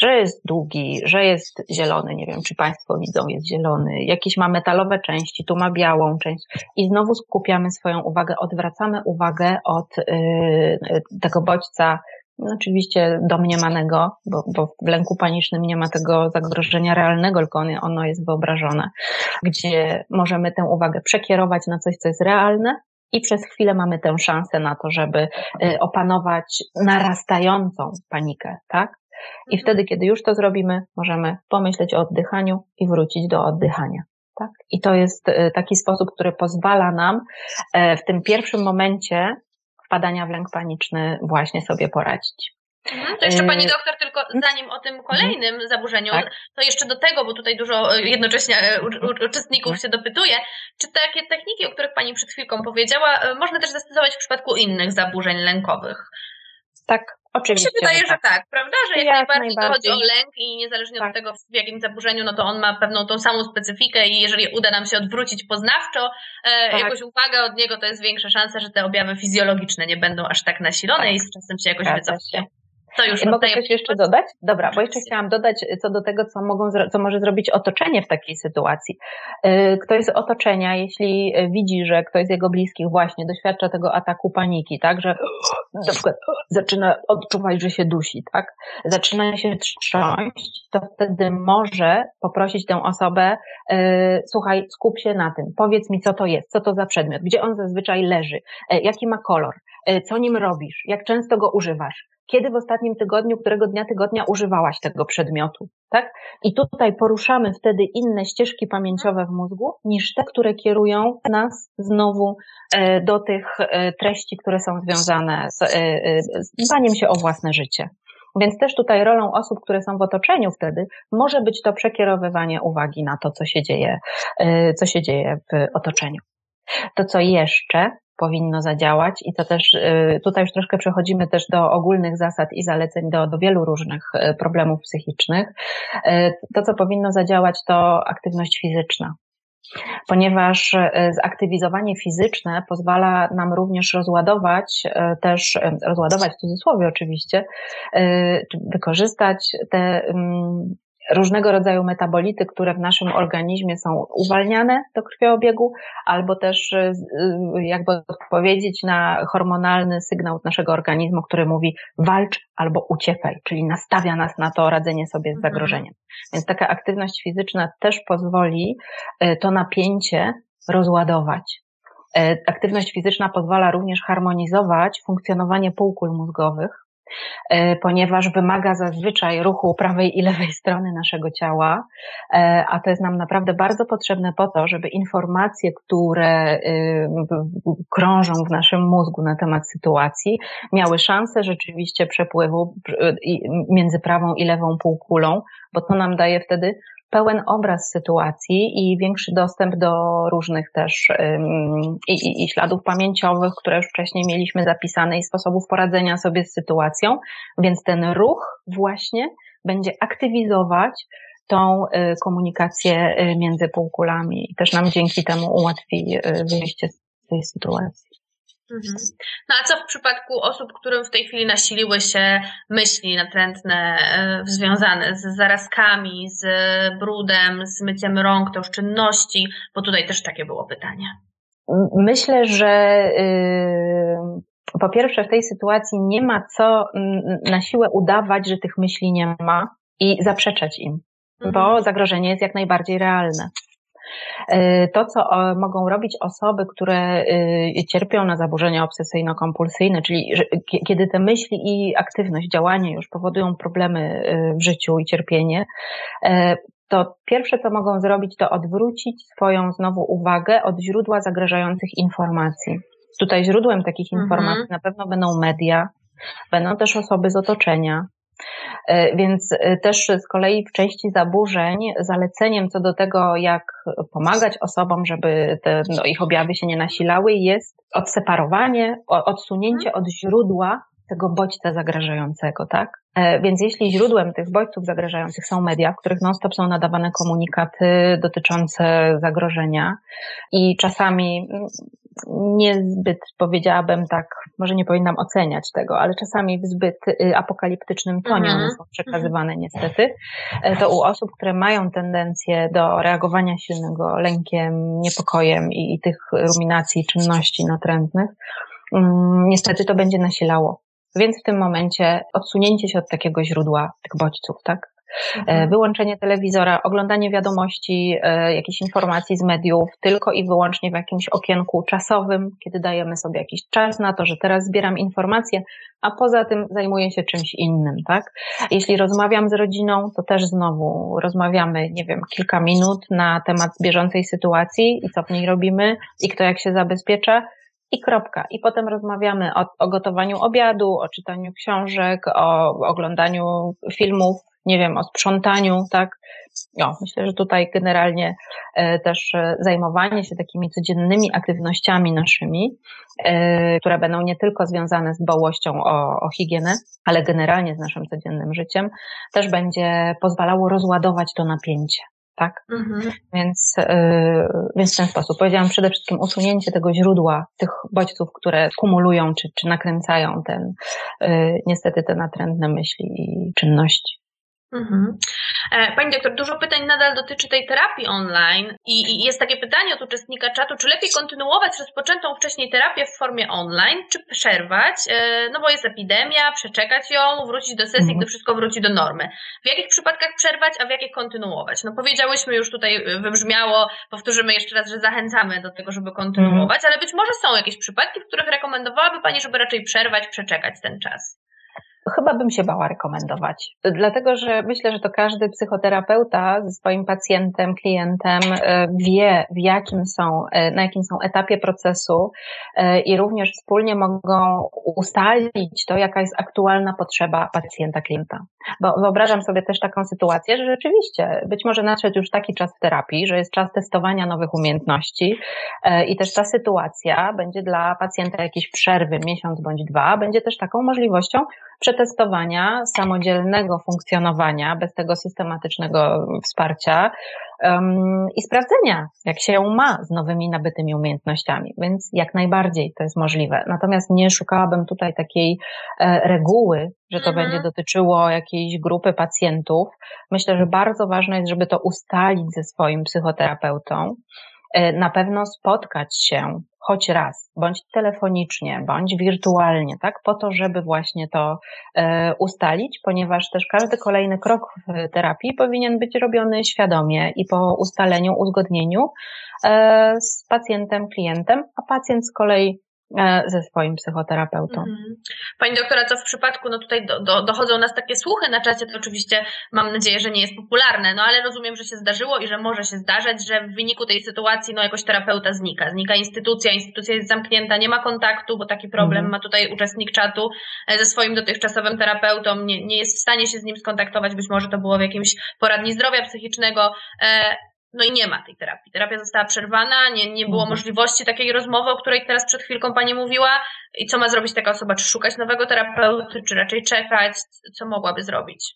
Że jest długi, że jest zielony, nie wiem czy Państwo widzą, jest zielony, jakieś ma metalowe części, tu ma białą część i znowu skupiamy swoją uwagę, odwracamy uwagę od y, tego bodźca Oczywiście domniemanego, bo, bo w lęku panicznym nie ma tego zagrożenia realnego, tylko ono jest wyobrażone, gdzie możemy tę uwagę przekierować na coś, co jest realne, i przez chwilę mamy tę szansę na to, żeby y, opanować narastającą panikę, tak? I mhm. wtedy, kiedy już to zrobimy, możemy pomyśleć o oddychaniu i wrócić do oddychania. Tak? I to jest y, taki sposób, który pozwala nam e, w tym pierwszym momencie wpadania w lęk paniczny właśnie sobie poradzić. Mhm, to jeszcze pani y, doktor, tylko zanim o tym kolejnym mhm. zaburzeniu, tak? to jeszcze do tego, bo tutaj dużo y, jednocześnie y, uczestników się dopytuje, czy takie techniki, o których pani przed chwilką powiedziała, można też zastosować w przypadku innych zaburzeń lękowych? Tak, Oczywiście. Mi się wydaje, że tak, prawda? Że jak, jak najbardziej, najbardziej chodzi o lęk i niezależnie tak. od tego, w jakim zaburzeniu, no to on ma pewną tą samą specyfikę i jeżeli uda nam się odwrócić poznawczo e, tak. jakąś uwagę od niego, to jest większa szansa, że te objawy fizjologiczne nie będą aż tak nasilone tak. i z czasem się jakoś wycofują. To już Mogę coś jeszcze dodać? Dobra, bo jeszcze chciałam dodać co do tego, co, mogą, co może zrobić otoczenie w takiej sytuacji. Y, ktoś z otoczenia, jeśli widzi, że ktoś z jego bliskich właśnie doświadcza tego ataku paniki, tak, że na przykład zaczyna odczuwać, że się dusi, tak, zaczyna się trząść, to wtedy może poprosić tę osobę, słuchaj, skup się na tym, powiedz mi, co to jest, co to za przedmiot, gdzie on zazwyczaj leży, jaki ma kolor, co nim robisz, jak często go używasz kiedy w ostatnim tygodniu, którego dnia tygodnia używałaś tego przedmiotu, tak? I tutaj poruszamy wtedy inne ścieżki pamięciowe w mózgu niż te, które kierują nas znowu e, do tych e, treści, które są związane z, e, z dbaniem się o własne życie. Więc też tutaj rolą osób, które są w otoczeniu wtedy, może być to przekierowywanie uwagi na to, co się dzieje, co się dzieje w otoczeniu. To, co jeszcze powinno zadziałać i to też y, tutaj już troszkę przechodzimy też do ogólnych zasad i zaleceń do, do wielu różnych y, problemów psychicznych. Y, to, co powinno zadziałać, to aktywność fizyczna. Ponieważ zaktywizowanie fizyczne pozwala nam również rozładować, też rozładować w cudzysłowie oczywiście, wykorzystać te różnego rodzaju metabolity, które w naszym organizmie są uwalniane do krwiobiegu, albo też y, y, jakby odpowiedzieć na hormonalny sygnał naszego organizmu, który mówi walcz albo uciekaj, czyli nastawia nas na to radzenie sobie z mhm. zagrożeniem. Więc taka aktywność fizyczna też pozwoli y, to napięcie rozładować. Aktywność fizyczna pozwala również harmonizować funkcjonowanie półkul mózgowych, ponieważ wymaga zazwyczaj ruchu prawej i lewej strony naszego ciała, e, a to jest nam naprawdę bardzo potrzebne po to, żeby informacje, które y, krążą w naszym mózgu na temat sytuacji, miały szansę rzeczywiście przepływu między prawą i lewą półkulą, bo to nam daje wtedy pełen obraz sytuacji i większy dostęp do różnych też i, i, śladów pamięciowych, które już wcześniej mieliśmy zapisane i sposobów poradzenia sobie z sytuacją, więc ten ruch właśnie będzie aktywizować tą y, komunikację y, między półkulami i też nam dzięki temu ułatwi y, wyjście z tej sytuacji. Mhm. No a co w przypadku osób, którym w tej chwili nasiliły się myśli natrętne e, związane z zarazkami, z brudem, z myciem rąk, to czynności, bo tutaj też takie było pytanie. Myślę, że yy, po pierwsze w tej sytuacji nie ma co na siłę udawać, że tych myśli nie ma i zaprzeczać im, mhm. bo zagrożenie jest jak najbardziej realne. E, to, co mogą robić osoby, które y, cierpią na zaburzenia obsesyjno-kompulsyjne, czyli kiedy te myśli i aktywność, działanie już powodują problemy y, w życiu i cierpienie, e, to pierwsze, co mogą zrobić, to odwrócić swoją znowu uwagę od źródła zagrażających informacji. Tutaj źródłem takich mhm. informacji na pewno będą media, będą też osoby z otoczenia, więc e, też z kolei w części zaburzeń zaleceniem co do tego, jak pomagać osobom, żeby te, no, ich objawy się nie nasilały, jest odseparowanie, odsunięcie od źródła tego bodźca zagrażającego, tak? E, więc jeśli źródłem tych bodźców zagrażających są media, w których non-stop są nadawane komunikaty dotyczące zagrożenia i czasami mm, niezbyt powiedziałabym tak, może nie powinnam oceniać tego, ale czasami w zbyt y, apokaliptycznym tonie one mhm. są przekazywane niestety, e, to u osób, które mają tendencję do reagowania silnego lękiem, niepokojem i, i tych ruminacji, czynności natrętnych, mm, niestety to będzie nasilało więc w tym momencie odsunięcie się od takiego źródła tych bodźców, tak? E, mhm. Wyłączenie telewizora, oglądanie wiadomości, e, jakichś informacji z mediów, tylko i wyłącznie w jakimś okienku czasowym, kiedy dajemy sobie jakiś czas na to, że teraz zbieram informacje, a poza tym zajmuję się czymś innym, tak? Jeśli rozmawiam z rodziną, to też znowu rozmawiamy, nie wiem, kilka minut na temat bieżącej sytuacji i co w niej robimy i kto jak się zabezpiecza i kropka. I potem rozmawiamy o, o gotowaniu obiadu, o czytaniu książek, o oglądaniu filmów, nie wiem, o sprzątaniu, tak? No, myślę, że tutaj generalnie e, też e, zajmowanie się takimi codziennymi aktywnościami naszymi, e, które będą nie tylko związane z dbałością o, o higienę, ale generalnie z naszym codziennym życiem, też będzie pozwalało rozładować to napięcie tak? Mhm. Więc, yy, więc w ten sposób powiedziałam przede wszystkim usunięcie tego źródła, tych bodźców, które kumulują czy, czy nakręcają ten, yy, niestety te natrętne myśli i czynności. Mhm. E, pani doktor, dużo pytań nadal dotyczy tej terapii online i, jest takie pytanie od uczestnika czatu, czy lepiej kontynuować rozpoczętą wcześniej terapię w formie online, czy przerwać, e, no bo jest epidemia, przeczekać ją, wrócić do sesji, mhm. gdy wszystko wróci do normy. W jakich przypadkach przerwać, a w jakich kontynuować? No powiedziałyśmy już tutaj, e, wybrzmiało, powtórzymy jeszcze raz, że zachęcamy do tego, żeby kontynuować, mhm. ale być może są jakieś przypadki, w których rekomendowałaby Pani, żeby raczej przerwać, przeczekać ten czas. Chyba bym się bała rekomendować, dlatego że myślę, że to każdy psychoterapeuta ze swoim pacjentem, klientem e, wie, w jakim są, e, na jakim są etapie procesu e, i również wspólnie mogą ustalić to, jaka jest aktualna potrzeba pacjenta, klienta. Bo wyobrażam sobie też taką sytuację, że rzeczywiście być może nadszedł już taki czas w terapii, że jest czas testowania nowych umiejętności i też ta sytuacja będzie dla pacjenta jakiejś przerwy, miesiąc bądź dwa, będzie też taką możliwością przetestowania samodzielnego funkcjonowania bez tego systematycznego wsparcia um, i sprawdzenia, jak się ma z nowymi nabytymi umiejętnościami. Więc jak najbardziej to jest możliwe. Natomiast nie szukałabym tutaj takiej e, reguły, że to mhm. będzie dotyczyło jakiejś grupy pacjentów. Myślę, że bardzo ważne jest, żeby to ustalić ze swoim psychoterapeutą. E, na pewno spotkać się choć raz, bądź telefonicznie, bądź wirtualnie, tak, po to, żeby właśnie to e, ustalić, ponieważ też każdy kolejny krok w terapii powinien być robiony świadomie i po ustaleniu, uzgodnieniu e, z pacjentem, klientem, a pacjent z kolei ze swoim psychoterapeutą. Mhm. Pani doktora, co w przypadku, no tutaj do, do, dochodzą nas takie słuchy na czacie, to oczywiście mam nadzieję, że nie jest popularne, no ale rozumiem, że się zdarzyło i że może się zdarzać, że w wyniku tej sytuacji no jakoś terapeuta znika. Znika instytucja, instytucja jest zamknięta, nie ma kontaktu, bo taki problem mhm. ma tutaj uczestnik czatu e, ze swoim dotychczasowym terapeutą, nie, nie jest w stanie się z nim skontaktować, być może to było w jakimś poradni zdrowia psychicznego. No i nie ma tej terapii. Terapia została przerwana, nie, nie było mhm. możliwości takiej rozmowy, o której teraz przed chwilką Pani mówiła. I co ma zrobić taka osoba? Czy szukać nowego terapeuty, czy raczej czekać? Co mogłaby zrobić?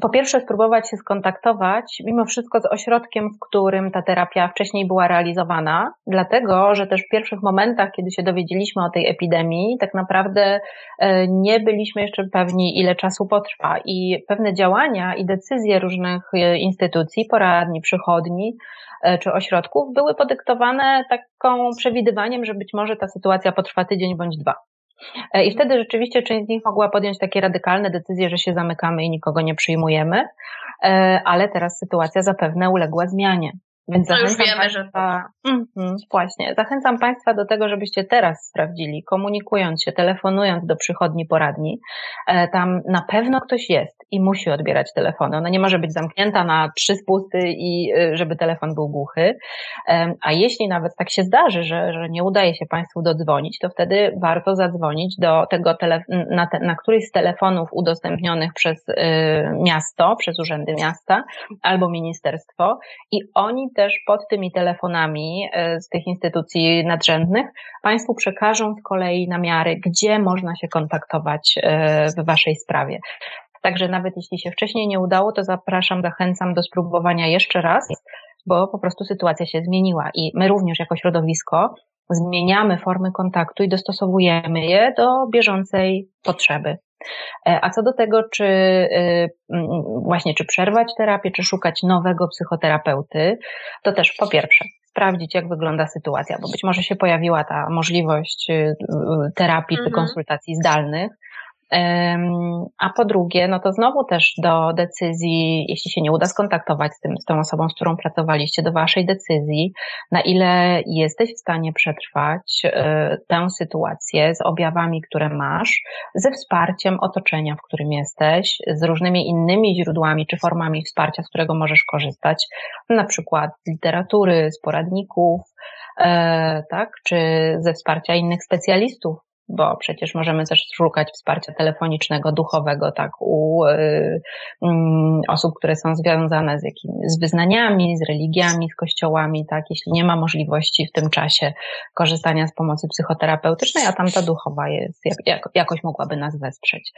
Po pierwsze spróbować się skontaktować mimo wszystko z ośrodkiem, w którym ta terapia wcześniej była realizowana, dlatego, że też w pierwszych momentach, kiedy się dowiedzieliśmy o tej epidemii, tak naprawdę e, nie byliśmy jeszcze pewni, ile czasu potrwa i pewne działania i decyzje różnych e, instytucji, poradni, przychodni e, czy ośrodków były podyktowane taką przewidywaniem, że być może ta sytuacja potrwa tydzień bądź dwa. E, I wtedy rzeczywiście część z nich mogła podjąć takie radykalne decyzje, że się zamykamy i nikogo nie przyjmujemy, e, ale teraz sytuacja zapewne uległa zmianie. Więc no już wiemy, że to. Mhm, właśnie. Zachęcam Państwa do tego, żebyście teraz sprawdzili, komunikując się, telefonując do przychodni poradni. E, tam na pewno ktoś jest i musi odbierać telefony. Ona nie może być zamknięta na trzy spusty i y, żeby telefon był głuchy. A jeśli nawet tak się zdarzy, że, że nie udaje się Państwu dodzwonić, to wtedy warto zadzwonić do tego na, te, na któryś z telefonów udostępnionych przez y, miasto, przez urzędy miasta albo ministerstwo i oni też pod tymi telefonami y, z tych instytucji nadrzędnych Państwu przekażą z kolei namiary, gdzie można się kontaktować w Waszej sprawie. Także nawet jeśli się wcześniej nie udało, to zapraszam, zachęcam do spróbowania jeszcze raz, bo po prostu sytuacja się zmieniła i my również jako środowisko zmieniamy formy kontaktu i dostosowujemy je do bieżącej potrzeby. E, a co do tego, czy y, mm, właśnie, czy przerwać terapię, czy szukać nowego psychoterapeuty, to też po pierwsze, sprawdzić, jak wygląda sytuacja, bo być może się pojawiła ta możliwość y, y, terapii czy mhm. konsultacji zdalnych, a po drugie, no to znowu też do decyzji, jeśli się nie uda skontaktować z, tym, z tą osobą, z którą pracowaliście, do waszej decyzji, na ile jesteś w stanie przetrwać e, tę sytuację z objawami, które masz, ze wsparciem otoczenia, w którym jesteś, z różnymi innymi źródłami czy formami wsparcia, z którego możesz korzystać, na przykład z literatury, z poradników, e, tak, czy ze wsparcia innych specjalistów, bo przecież możemy też szukać wsparcia telefonicznego, duchowego, tak, u y, y, osób, które są związane z jakimi, z wyznaniami, z religiami, z kościołami, tak, jeśli nie ma możliwości w tym czasie korzystania z pomocy psychoterapeutycznej, a tamta duchowa jest, jak, jak, jakoś mogłaby nas wesprzeć.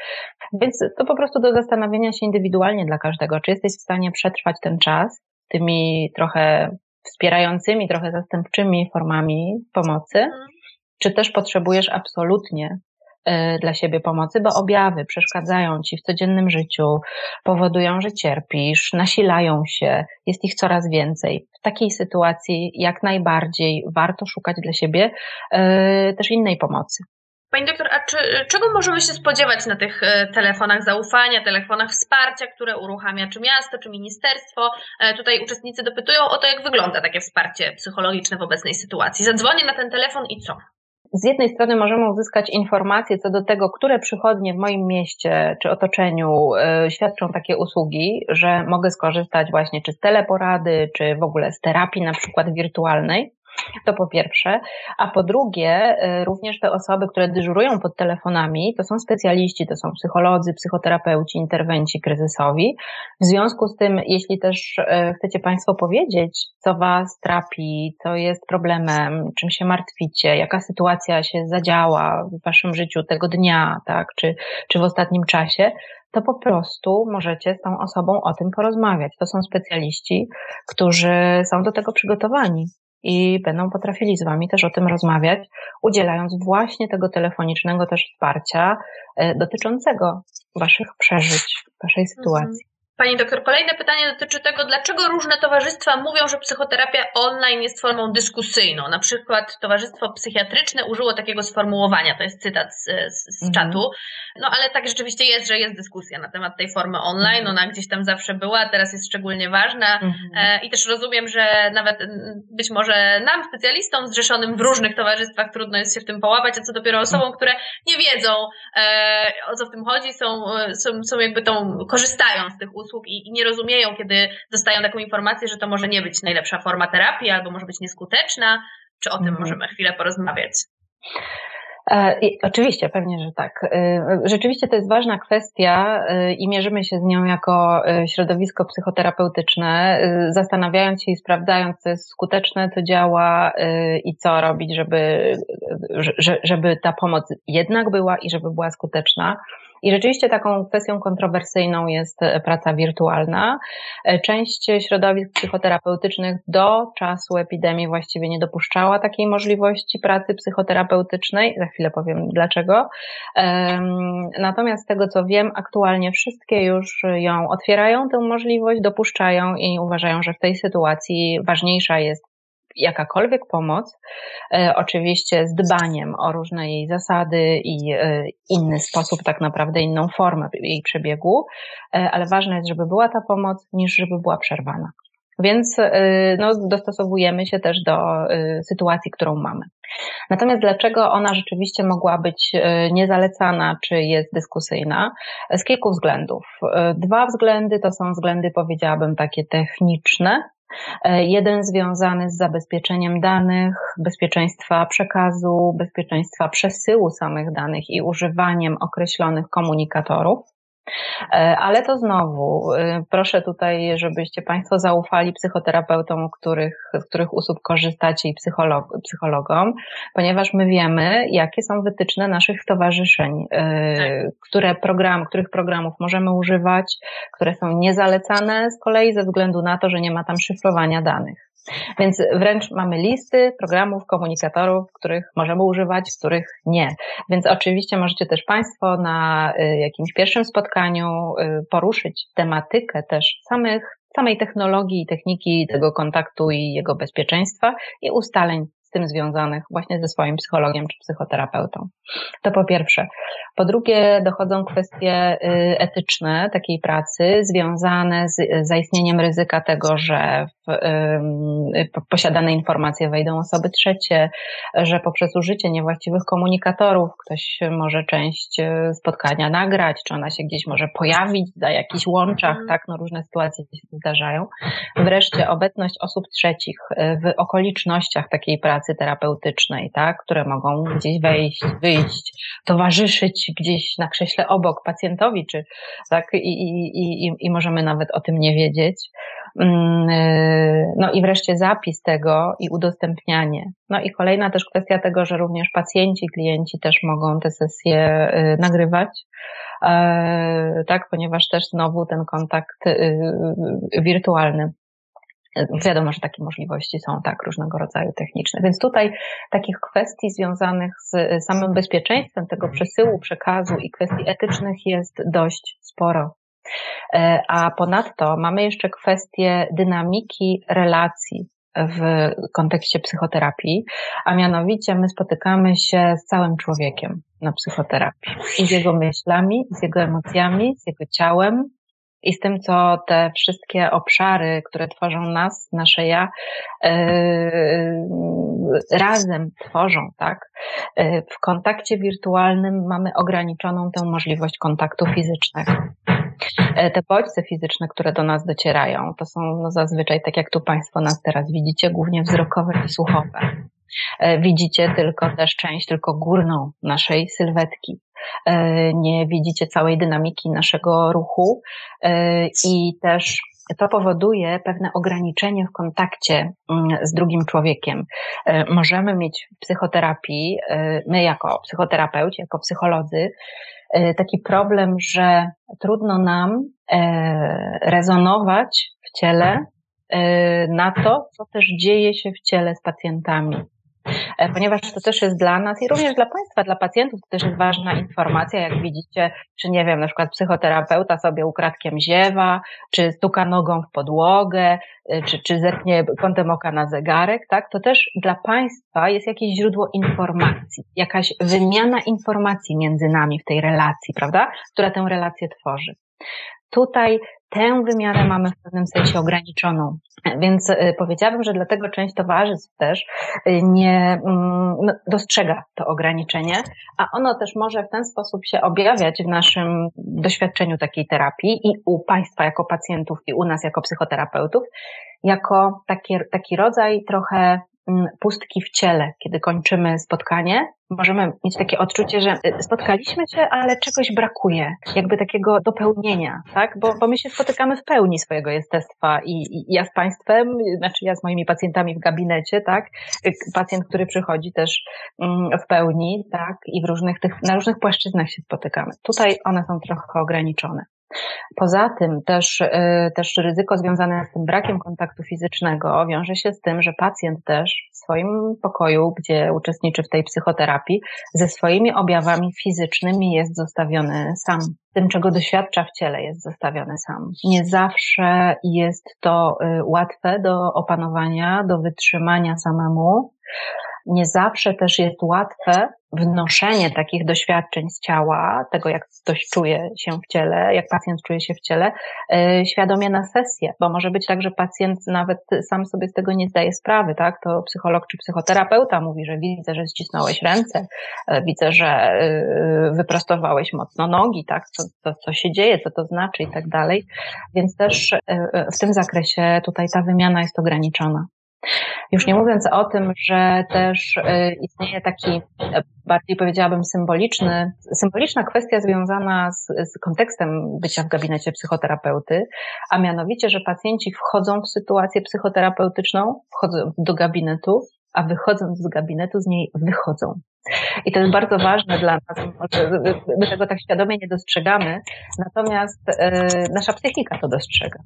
Więc to po prostu do zastanowienia się indywidualnie dla każdego, czy jesteś w stanie przetrwać ten czas tymi trochę wspierającymi, trochę zastępczymi formami pomocy, mhm czy też potrzebujesz absolutnie e, dla siebie pomocy, bo objawy przeszkadzają ci w codziennym życiu, powodują, że cierpisz, nasilają się, jest ich coraz więcej. W takiej sytuacji jak najbardziej warto szukać dla siebie e, też innej pomocy. Pani doktor, a czy, czego możemy się spodziewać na tych e, telefonach zaufania, telefonach wsparcia, które uruchamia czy miasto, czy ministerstwo? Tutaj uczestnicy dopytują o to, jak wygląda takie wsparcie psychologiczne w obecnej sytuacji. Zadzwonię na ten telefon i co? Z jednej strony możemy uzyskać informacje co do tego, które przychodnie w moim mieście czy otoczeniu e, świadczą takie usługi, że mogę skorzystać właśnie czy z teleporady, czy w ogóle z terapii na przykład wirtualnej. To po pierwsze. A po drugie, y, również te osoby, które dyżurują pod telefonami, to są specjaliści, to są psycholodzy, psychoterapeuci, interwenci kryzysowi. W związku z tym, jeśli też y, chcecie Państwo powiedzieć, co Was trapi, co jest problemem, czym się martwicie, jaka sytuacja się zadziała w Waszym życiu tego dnia, tak, czy, czy w ostatnim czasie, to po prostu możecie z tą osobą o tym porozmawiać. To są specjaliści, którzy są do tego przygotowani i będą potrafili z Wami też o tym rozmawiać, udzielając właśnie tego telefonicznego też wsparcia e, dotyczącego Waszych przeżyć, Waszej sytuacji. Pani doktor, kolejne pytanie dotyczy tego, dlaczego różne towarzystwa mówią, że psychoterapia online jest formą dyskusyjną. Na przykład Towarzystwo Psychiatryczne użyło takiego sformułowania, to jest cytat z, z, z mhm. czatu. No ale tak rzeczywiście jest, że jest dyskusja na temat tej formy online. Mhm. Ona gdzieś tam zawsze była, teraz jest szczególnie ważna. Mhm. E, I też rozumiem, że nawet być może nam, specjalistom zrzeszonym w różnych towarzystwach, trudno jest się w tym połapać, a co dopiero osobom, które nie wiedzą, e, o co w tym chodzi, są, są, są jakby tą, korzystają z tych usług usług i, i nie rozumieją, kiedy dostają taką informację, że to może nie być najlepsza forma terapii albo może być nieskuteczna. Czy o tym mhm. możemy chwilę porozmawiać? E, oczywiście, pewnie, że tak. E, rzeczywiście to jest ważna kwestia e, i mierzymy się z nią jako środowisko psychoterapeutyczne, zastanawiając się i sprawdzając, co jest skuteczne, co działa i co robić, żeby, żeby ta pomoc jednak była i żeby była skuteczna. I rzeczywiście taką kwestią kontrowersyjną jest e, praca wirtualna. E, część środowisk psychoterapeutycznych do czasu epidemii właściwie nie dopuszczała takiej możliwości pracy psychoterapeutycznej. Za chwilę powiem dlaczego. Natomiast z tego co wiem, aktualnie wszystkie już ją otwierają, tę możliwość, dopuszczają i uważają, że w tej sytuacji ważniejsza jest jakakolwiek pomoc, e, oczywiście z dbaniem o różne jej zasady i e, inny sposób, tak naprawdę inną formę jej przebiegu, e, ale ważne jest, żeby była ta pomoc, niż żeby była przerwana. Więc no, dostosowujemy się też do sytuacji, którą mamy. Natomiast dlaczego ona rzeczywiście mogła być niezalecana, czy jest dyskusyjna? Z kilku względów. Dwa względy to są względy, powiedziałabym, takie techniczne, jeden związany z zabezpieczeniem danych, bezpieczeństwa przekazu, bezpieczeństwa przesyłu samych danych i używaniem określonych komunikatorów. E, ale to znowu, e, proszę tutaj, żebyście Państwo zaufali psychoterapeutom, których, z których usług korzystacie i psycholog, psychologom, ponieważ my wiemy, jakie są wytyczne naszych stowarzyszeń, e, które program, których programów możemy używać, które są niezalecane z kolei ze względu na to, że nie ma tam szyfrowania danych. Więc wręcz mamy listy programów, komunikatorów, których możemy używać, których nie. Więc oczywiście możecie też Państwo na y, jakimś pierwszym spotkaniu y, poruszyć tematykę też samych samej technologii i techniki tego kontaktu i jego bezpieczeństwa i ustaleń tym związanych właśnie ze swoim psychologiem czy psychoterapeutą. To po pierwsze. Po drugie, dochodzą kwestie y, etyczne takiej pracy, związane z zaistnieniem ryzyka tego, że w posiadane informacje wejdą osoby trzecie, że poprzez użycie niewłaściwych komunikatorów ktoś może część y, spotkania nagrać, czy ona się gdzieś może pojawić na jakichś łączach, mhm. tak, no różne sytuacje się zdarzają. Wreszcie obecność osób trzecich y, w okolicznościach takiej pracy pracy terapeutycznej, tak, które mogą gdzieś wejść, wyjść, towarzyszyć gdzieś na krześle obok pacjentowi, czy tak, i, i, i, i możemy nawet o tym nie wiedzieć. Mm, y, no i wreszcie zapis tego i udostępnianie. No i kolejna też kwestia tego, że również pacjenci, klienci też mogą te sesje y, nagrywać, e, tak, ponieważ też znowu ten kontakt y, wirtualny Wiadomo, że takie możliwości są tak różnego rodzaju techniczne. Więc tutaj takich kwestii związanych z samym bezpieczeństwem tego przesyłu przekazu i kwestii etycznych jest dość sporo. E, a ponadto mamy jeszcze kwestię dynamiki relacji w kontekście psychoterapii, a mianowicie my spotykamy się z całym człowiekiem na psychoterapii i z jego myślami, z jego emocjami, z jego ciałem, i z tym, co te wszystkie obszary, które tworzą nas, nasze ja, yy, razem tworzą, tak? Yy, w kontakcie wirtualnym mamy ograniczoną tę możliwość kontaktu fizycznego. Te bodźce fizyczne, które do nas docierają, to są no zazwyczaj, tak jak tu Państwo nas teraz widzicie, głównie wzrokowe i słuchowe. Widzicie tylko też część, tylko górną naszej sylwetki. E, nie widzicie całej dynamiki naszego ruchu e, i też to powoduje pewne ograniczenie w kontakcie mm, z drugim człowiekiem. E, możemy mieć w psychoterapii, my jako psychoterapeuci, jako psycholodzy, taki problem, że trudno nam rezonować w ciele na to, co też dzieje się w ciele z pacjentami. E, ponieważ to też jest dla nas i również dla Państwa, dla pacjentów, to też jest ważna informacja, jak widzicie, czy nie wiem, na przykład psychoterapeuta sobie ukradkiem ziewa, czy stuka nogą w podłogę, e, czy, czy zetnie kątem oka na zegarek, tak, to też dla Państwa jest jakieś źródło informacji, jakaś wymiana informacji między nami w tej relacji, prawda, która tę relację tworzy. Tutaj tę wymiarę mamy w pewnym sensie ograniczoną. Więc y, powiedziałabym, że dlatego część towarzystw też y, nie mm, no, dostrzega to ograniczenie, a ono też może w ten sposób się objawiać w naszym doświadczeniu takiej terapii i u Państwa jako pacjentów i u nas jako psychoterapeutów, jako taki, taki rodzaj trochę pustki w ciele, kiedy kończymy spotkanie. Możemy mieć takie odczucie, że y, spotkaliśmy się, ale czegoś brakuje, jakby takiego dopełnienia, tak? Bo, bo my się spotykamy w pełni swojego jestestwa i, i ja z Państwem, znaczy ja z moimi pacjentami w gabinecie, tak? Y, pacjent, który przychodzi też mm, w pełni, tak? I w różnych tych, na różnych płaszczyznach się spotykamy. Tutaj one są trochę ograniczone. Poza tym też, y, też ryzyko związane z tym brakiem kontaktu fizycznego wiąże się z tym, że pacjent też w swoim pokoju, gdzie uczestniczy w tej psychoterapii, ze swoimi objawami fizycznymi jest zostawiony sam. Tym, czego doświadcza w ciele, jest zostawiony sam. Nie zawsze jest to y, łatwe do opanowania, do wytrzymania samemu. Nie zawsze też jest łatwe wnoszenie takich doświadczeń z ciała, tego jak ktoś czuje się w ciele, jak pacjent czuje się w ciele, yy, świadomie na sesję, bo może być tak, że pacjent nawet sam sobie z tego nie zdaje sprawy, tak? To psycholog czy psychoterapeuta mówi, że widzę, że ścisnąłeś ręce, yy, widzę, że yy, wyprostowałeś mocno nogi, tak? Co, co, co się dzieje, co to znaczy i tak dalej. Więc też w tym zakresie tutaj ta wymiana jest ograniczona. Już nie mówiąc o tym, że też y, istnieje taki, e, bardziej powiedziałabym, symboliczny, symboliczna kwestia związana z, z kontekstem bycia w gabinecie psychoterapeuty, a mianowicie, że pacjenci wchodzą w sytuację psychoterapeutyczną, wchodzą do gabinetu, a wychodząc z gabinetu z niej wychodzą. I to jest bardzo ważne dla nas. My tego tak świadomie nie dostrzegamy, natomiast e, nasza psychika to dostrzega.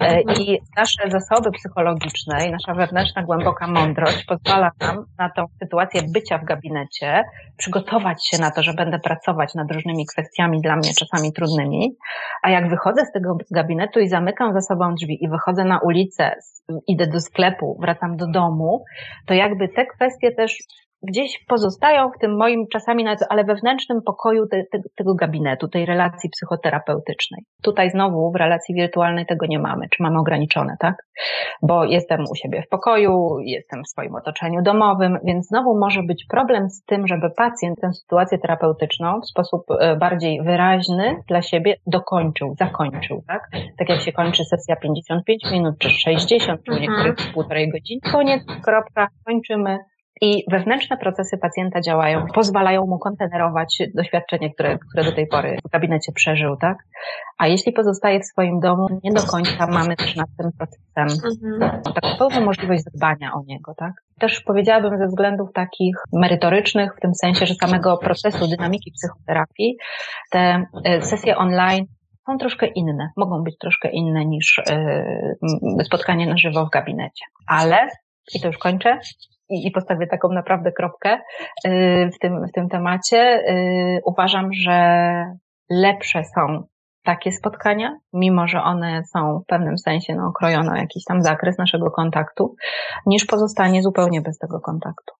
E, I nasze zasoby psychologiczne i nasza wewnętrzna głęboka mądrość pozwala nam na tą sytuację bycia w gabinecie, przygotować się na to, że będę pracować nad różnymi kwestiami dla mnie czasami trudnymi, a jak wychodzę z tego gabinetu i zamykam za sobą drzwi i wychodzę na ulicę, idę do sklepu, wracam do domu, to jakby te kwestie też gdzieś pozostają w tym moim czasami, ale wewnętrznym pokoju te, te, tego gabinetu, tej relacji psychoterapeutycznej. Tutaj znowu w relacji wirtualnej tego nie mamy, czy mamy ograniczone, tak? Bo jestem u siebie w pokoju, jestem w swoim otoczeniu domowym, więc znowu może być problem z tym, żeby pacjent tę sytuację terapeutyczną w sposób e, bardziej wyraźny dla siebie dokończył, zakończył, tak? Tak jak się kończy sesja 55 minut, czy 60, czy u niektórych półtorej godziny, koniec, kropka, kończymy, i wewnętrzne procesy pacjenta działają, pozwalają mu kontenerować doświadczenie, które, które do tej pory w gabinecie przeżył, tak? A jeśli pozostaje w swoim domu, nie do końca mamy też nad tym procesem mhm. taką pełną możliwość zadbania o niego, tak? Też powiedziałabym ze względów takich merytorycznych, w tym sensie, że samego procesu dynamiki psychoterapii, te e, sesje online są troszkę inne, mogą być troszkę inne niż e, spotkanie na żywo w gabinecie. Ale, i to już kończę, i, i postawię taką naprawdę kropkę y, w tym, w tym temacie. Y, uważam, że lepsze są takie spotkania, mimo że one są w pewnym sensie no, okrojone o jakiś tam zakres naszego kontaktu, niż pozostanie zupełnie bez tego kontaktu.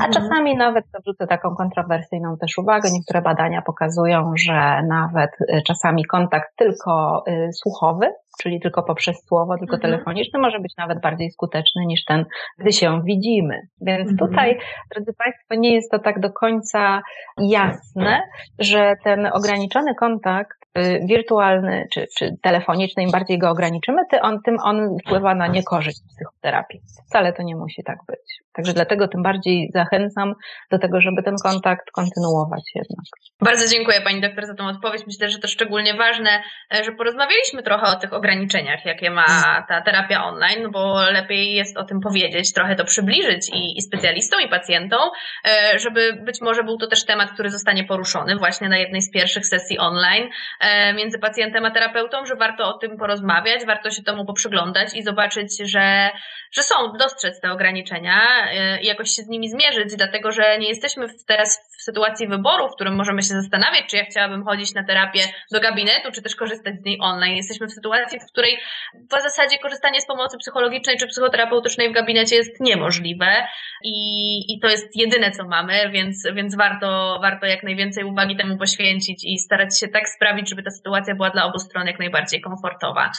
A mhm. czasami nawet to wrzucę taką kontrowersyjną też uwagę. Niektóre badania pokazują, że nawet y, czasami kontakt tylko słuchowy czyli tylko poprzez słowo, tylko mhm. telefoniczny, może być nawet bardziej skuteczny niż ten, gdy się widzimy. Więc mhm. tutaj, drodzy Państwo, nie jest to tak do końca jasne, że ten ograniczony kontakt wirtualny czy, czy telefoniczny, im bardziej go ograniczymy, tym on, wpływa na niekorzyść psychoterapii. Wcale to nie musi tak być. Także dlatego tym bardziej zachęcam do tego, żeby ten kontakt kontynuować jednak. Bardzo dziękuję Pani doktor za tą odpowiedź. Myślę, że to szczególnie ważne, e, że porozmawialiśmy trochę o tych ograniczeniach, jakie ma ta terapia online, bo lepiej jest o tym powiedzieć, trochę to przybliżyć i, i specjalistom, i pacjentom, e, żeby być może był to też temat, który zostanie poruszony właśnie na jednej z pierwszych sesji online e, między pacjentem a terapeutą, że warto o tym porozmawiać, warto się temu poprzyglądać i zobaczyć, że, że są, dostrzec te ograniczenia E, i jakoś się z nimi zmierzyć, dlatego że nie jesteśmy teraz w sytuacji wyboru, w którym możemy się zastanawiać, czy ja chciałabym chodzić na terapię do gabinetu, czy też korzystać z niej online. Jesteśmy w sytuacji, w której w zasadzie korzystanie z pomocy psychologicznej czy psychoterapeutycznej w gabinecie jest niemożliwe i, i to jest jedyne, co mamy, więc, więc warto, warto jak najwięcej uwagi temu poświęcić i starać się tak sprawić, żeby ta sytuacja była dla obu stron jak najbardziej komfortowa.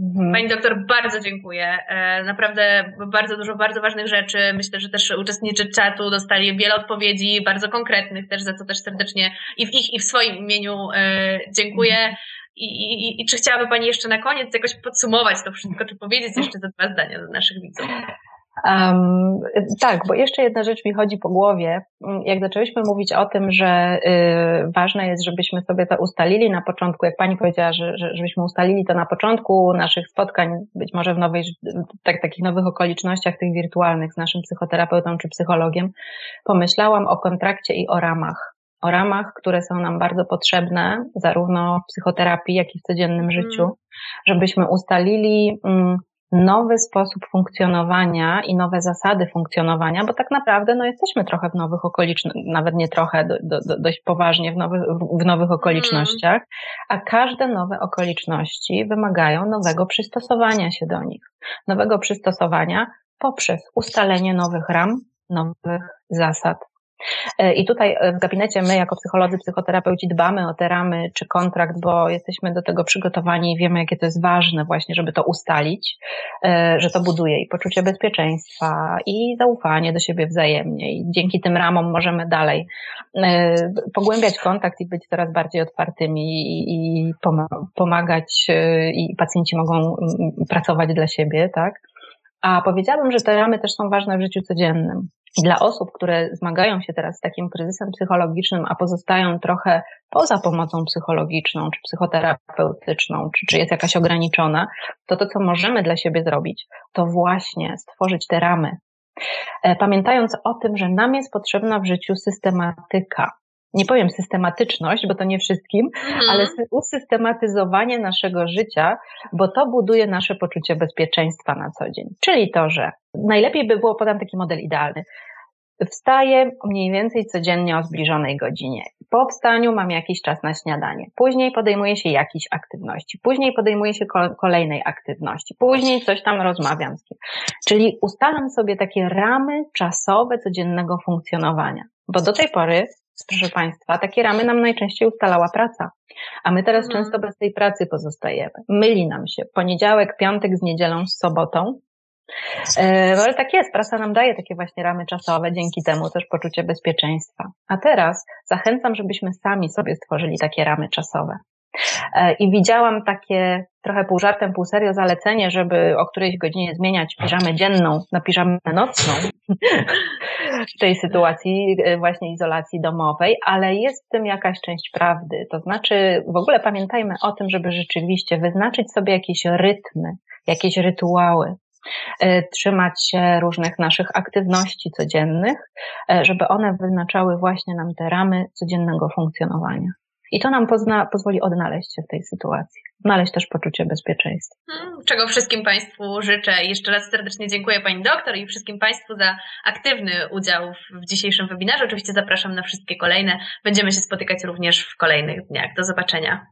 Mhm. Pani doktor, bardzo dziękuję. E, naprawdę bardzo dużo bardzo ważnych rzeczy. Myślę, że też uczestniczy czatu dostali wiele odpowiedzi, bardzo konkretnych też, za co też serdecznie i w ich, i w swoim imieniu e, dziękuję. I, i, I czy chciałaby Pani jeszcze na koniec jakoś podsumować to wszystko, czy powiedzieć jeszcze za dwa zdania do naszych widzów? Um, tak, bo jeszcze jedna rzecz mi chodzi po głowie. Jak zaczęliśmy mówić o tym, że y, ważne jest, żebyśmy sobie to ustalili na początku, jak pani powiedziała, że, że, żebyśmy ustalili to na początku naszych spotkań, być może w nowej, tak, takich nowych okolicznościach, tych wirtualnych z naszym psychoterapeutą czy psychologiem, pomyślałam o kontrakcie i o ramach. O ramach, które są nam bardzo potrzebne, zarówno w psychoterapii, jak i w codziennym życiu, mm. żebyśmy ustalili, mm, nowy sposób funkcjonowania i nowe zasady funkcjonowania, bo tak naprawdę no, jesteśmy trochę w nowych okolicznościach, nawet nie trochę, do, do, dość poważnie w w nowych okolicznościach, a każde nowe okoliczności wymagają nowego przystosowania się do nich, nowego przystosowania poprzez ustalenie nowych ram, nowych zasad. E, I tutaj e, w gabinecie my, jako psycholodzy, psychoterapeuci, dbamy o te ramy czy kontrakt, bo jesteśmy do tego przygotowani i wiemy, jakie to jest ważne, właśnie, żeby to ustalić, e, że to buduje i poczucie bezpieczeństwa, i zaufanie do siebie wzajemnie. I dzięki tym ramom możemy dalej pogłębiać kontakt i być coraz bardziej otwartymi i pomagać, i pacjenci mogą pracować dla siebie, tak? A powiedziałabym, że te ramy też są ważne w życiu codziennym. Dla osób, które zmagają się teraz z takim kryzysem psychologicznym, a pozostają trochę poza pomocą psychologiczną, czy psychoterapeutyczną, czy, czy jest jakaś ograniczona, to to, co możemy dla siebie zrobić, to właśnie stworzyć te ramy. E, pamiętając o tym, że nam jest potrzebna w życiu systematyka, nie powiem systematyczność, bo to nie wszystkim, mhm. ale usystematyzowanie naszego życia, bo to buduje nasze poczucie bezpieczeństwa na co dzień. Czyli to, że najlepiej by było, podam taki model idealny. Wstaję mniej więcej codziennie o zbliżonej godzinie. Po wstaniu mam jakiś czas na śniadanie. Później podejmuję się jakiejś aktywności. Później podejmuję się kolejnej aktywności. Później coś tam rozmawiam z kim. Czyli ustalam sobie takie ramy czasowe codziennego funkcjonowania. Bo do tej pory proszę Państwa, takie ramy nam najczęściej ustalała praca. A my teraz mhm. często bez tej pracy pozostajemy. Myli nam się poniedziałek, piątek z niedzielą, z sobotą. E, no ale tak jest, praca nam daje takie właśnie ramy czasowe, dzięki temu też poczucie bezpieczeństwa. A teraz zachęcam, żebyśmy sami sobie stworzyli takie ramy czasowe. E, I widziałam takie trochę pół żartem, pół serio zalecenie, żeby o którejś godzinie zmieniać piżamę dzienną na piżamę nocną w tej sytuacji e, właśnie izolacji domowej, ale jest w tym jakaś część prawdy. To znaczy w ogóle pamiętajmy o tym, żeby rzeczywiście wyznaczyć sobie jakieś rytmy, jakieś rytuały, e, trzymać się różnych naszych aktywności codziennych, żeby one wyznaczały właśnie nam te ramy codziennego funkcjonowania. I to nam pozna, pozwoli odnaleźć się w tej sytuacji, znaleźć też poczucie bezpieczeństwa. Hmm, czego wszystkim Państwu życzę. Jeszcze raz serdecznie dziękuję Pani doktor i wszystkim Państwu za aktywny udział w dzisiejszym webinarze. Oczywiście zapraszam na wszystkie kolejne. Będziemy się spotykać również w kolejnych dniach. Do zobaczenia.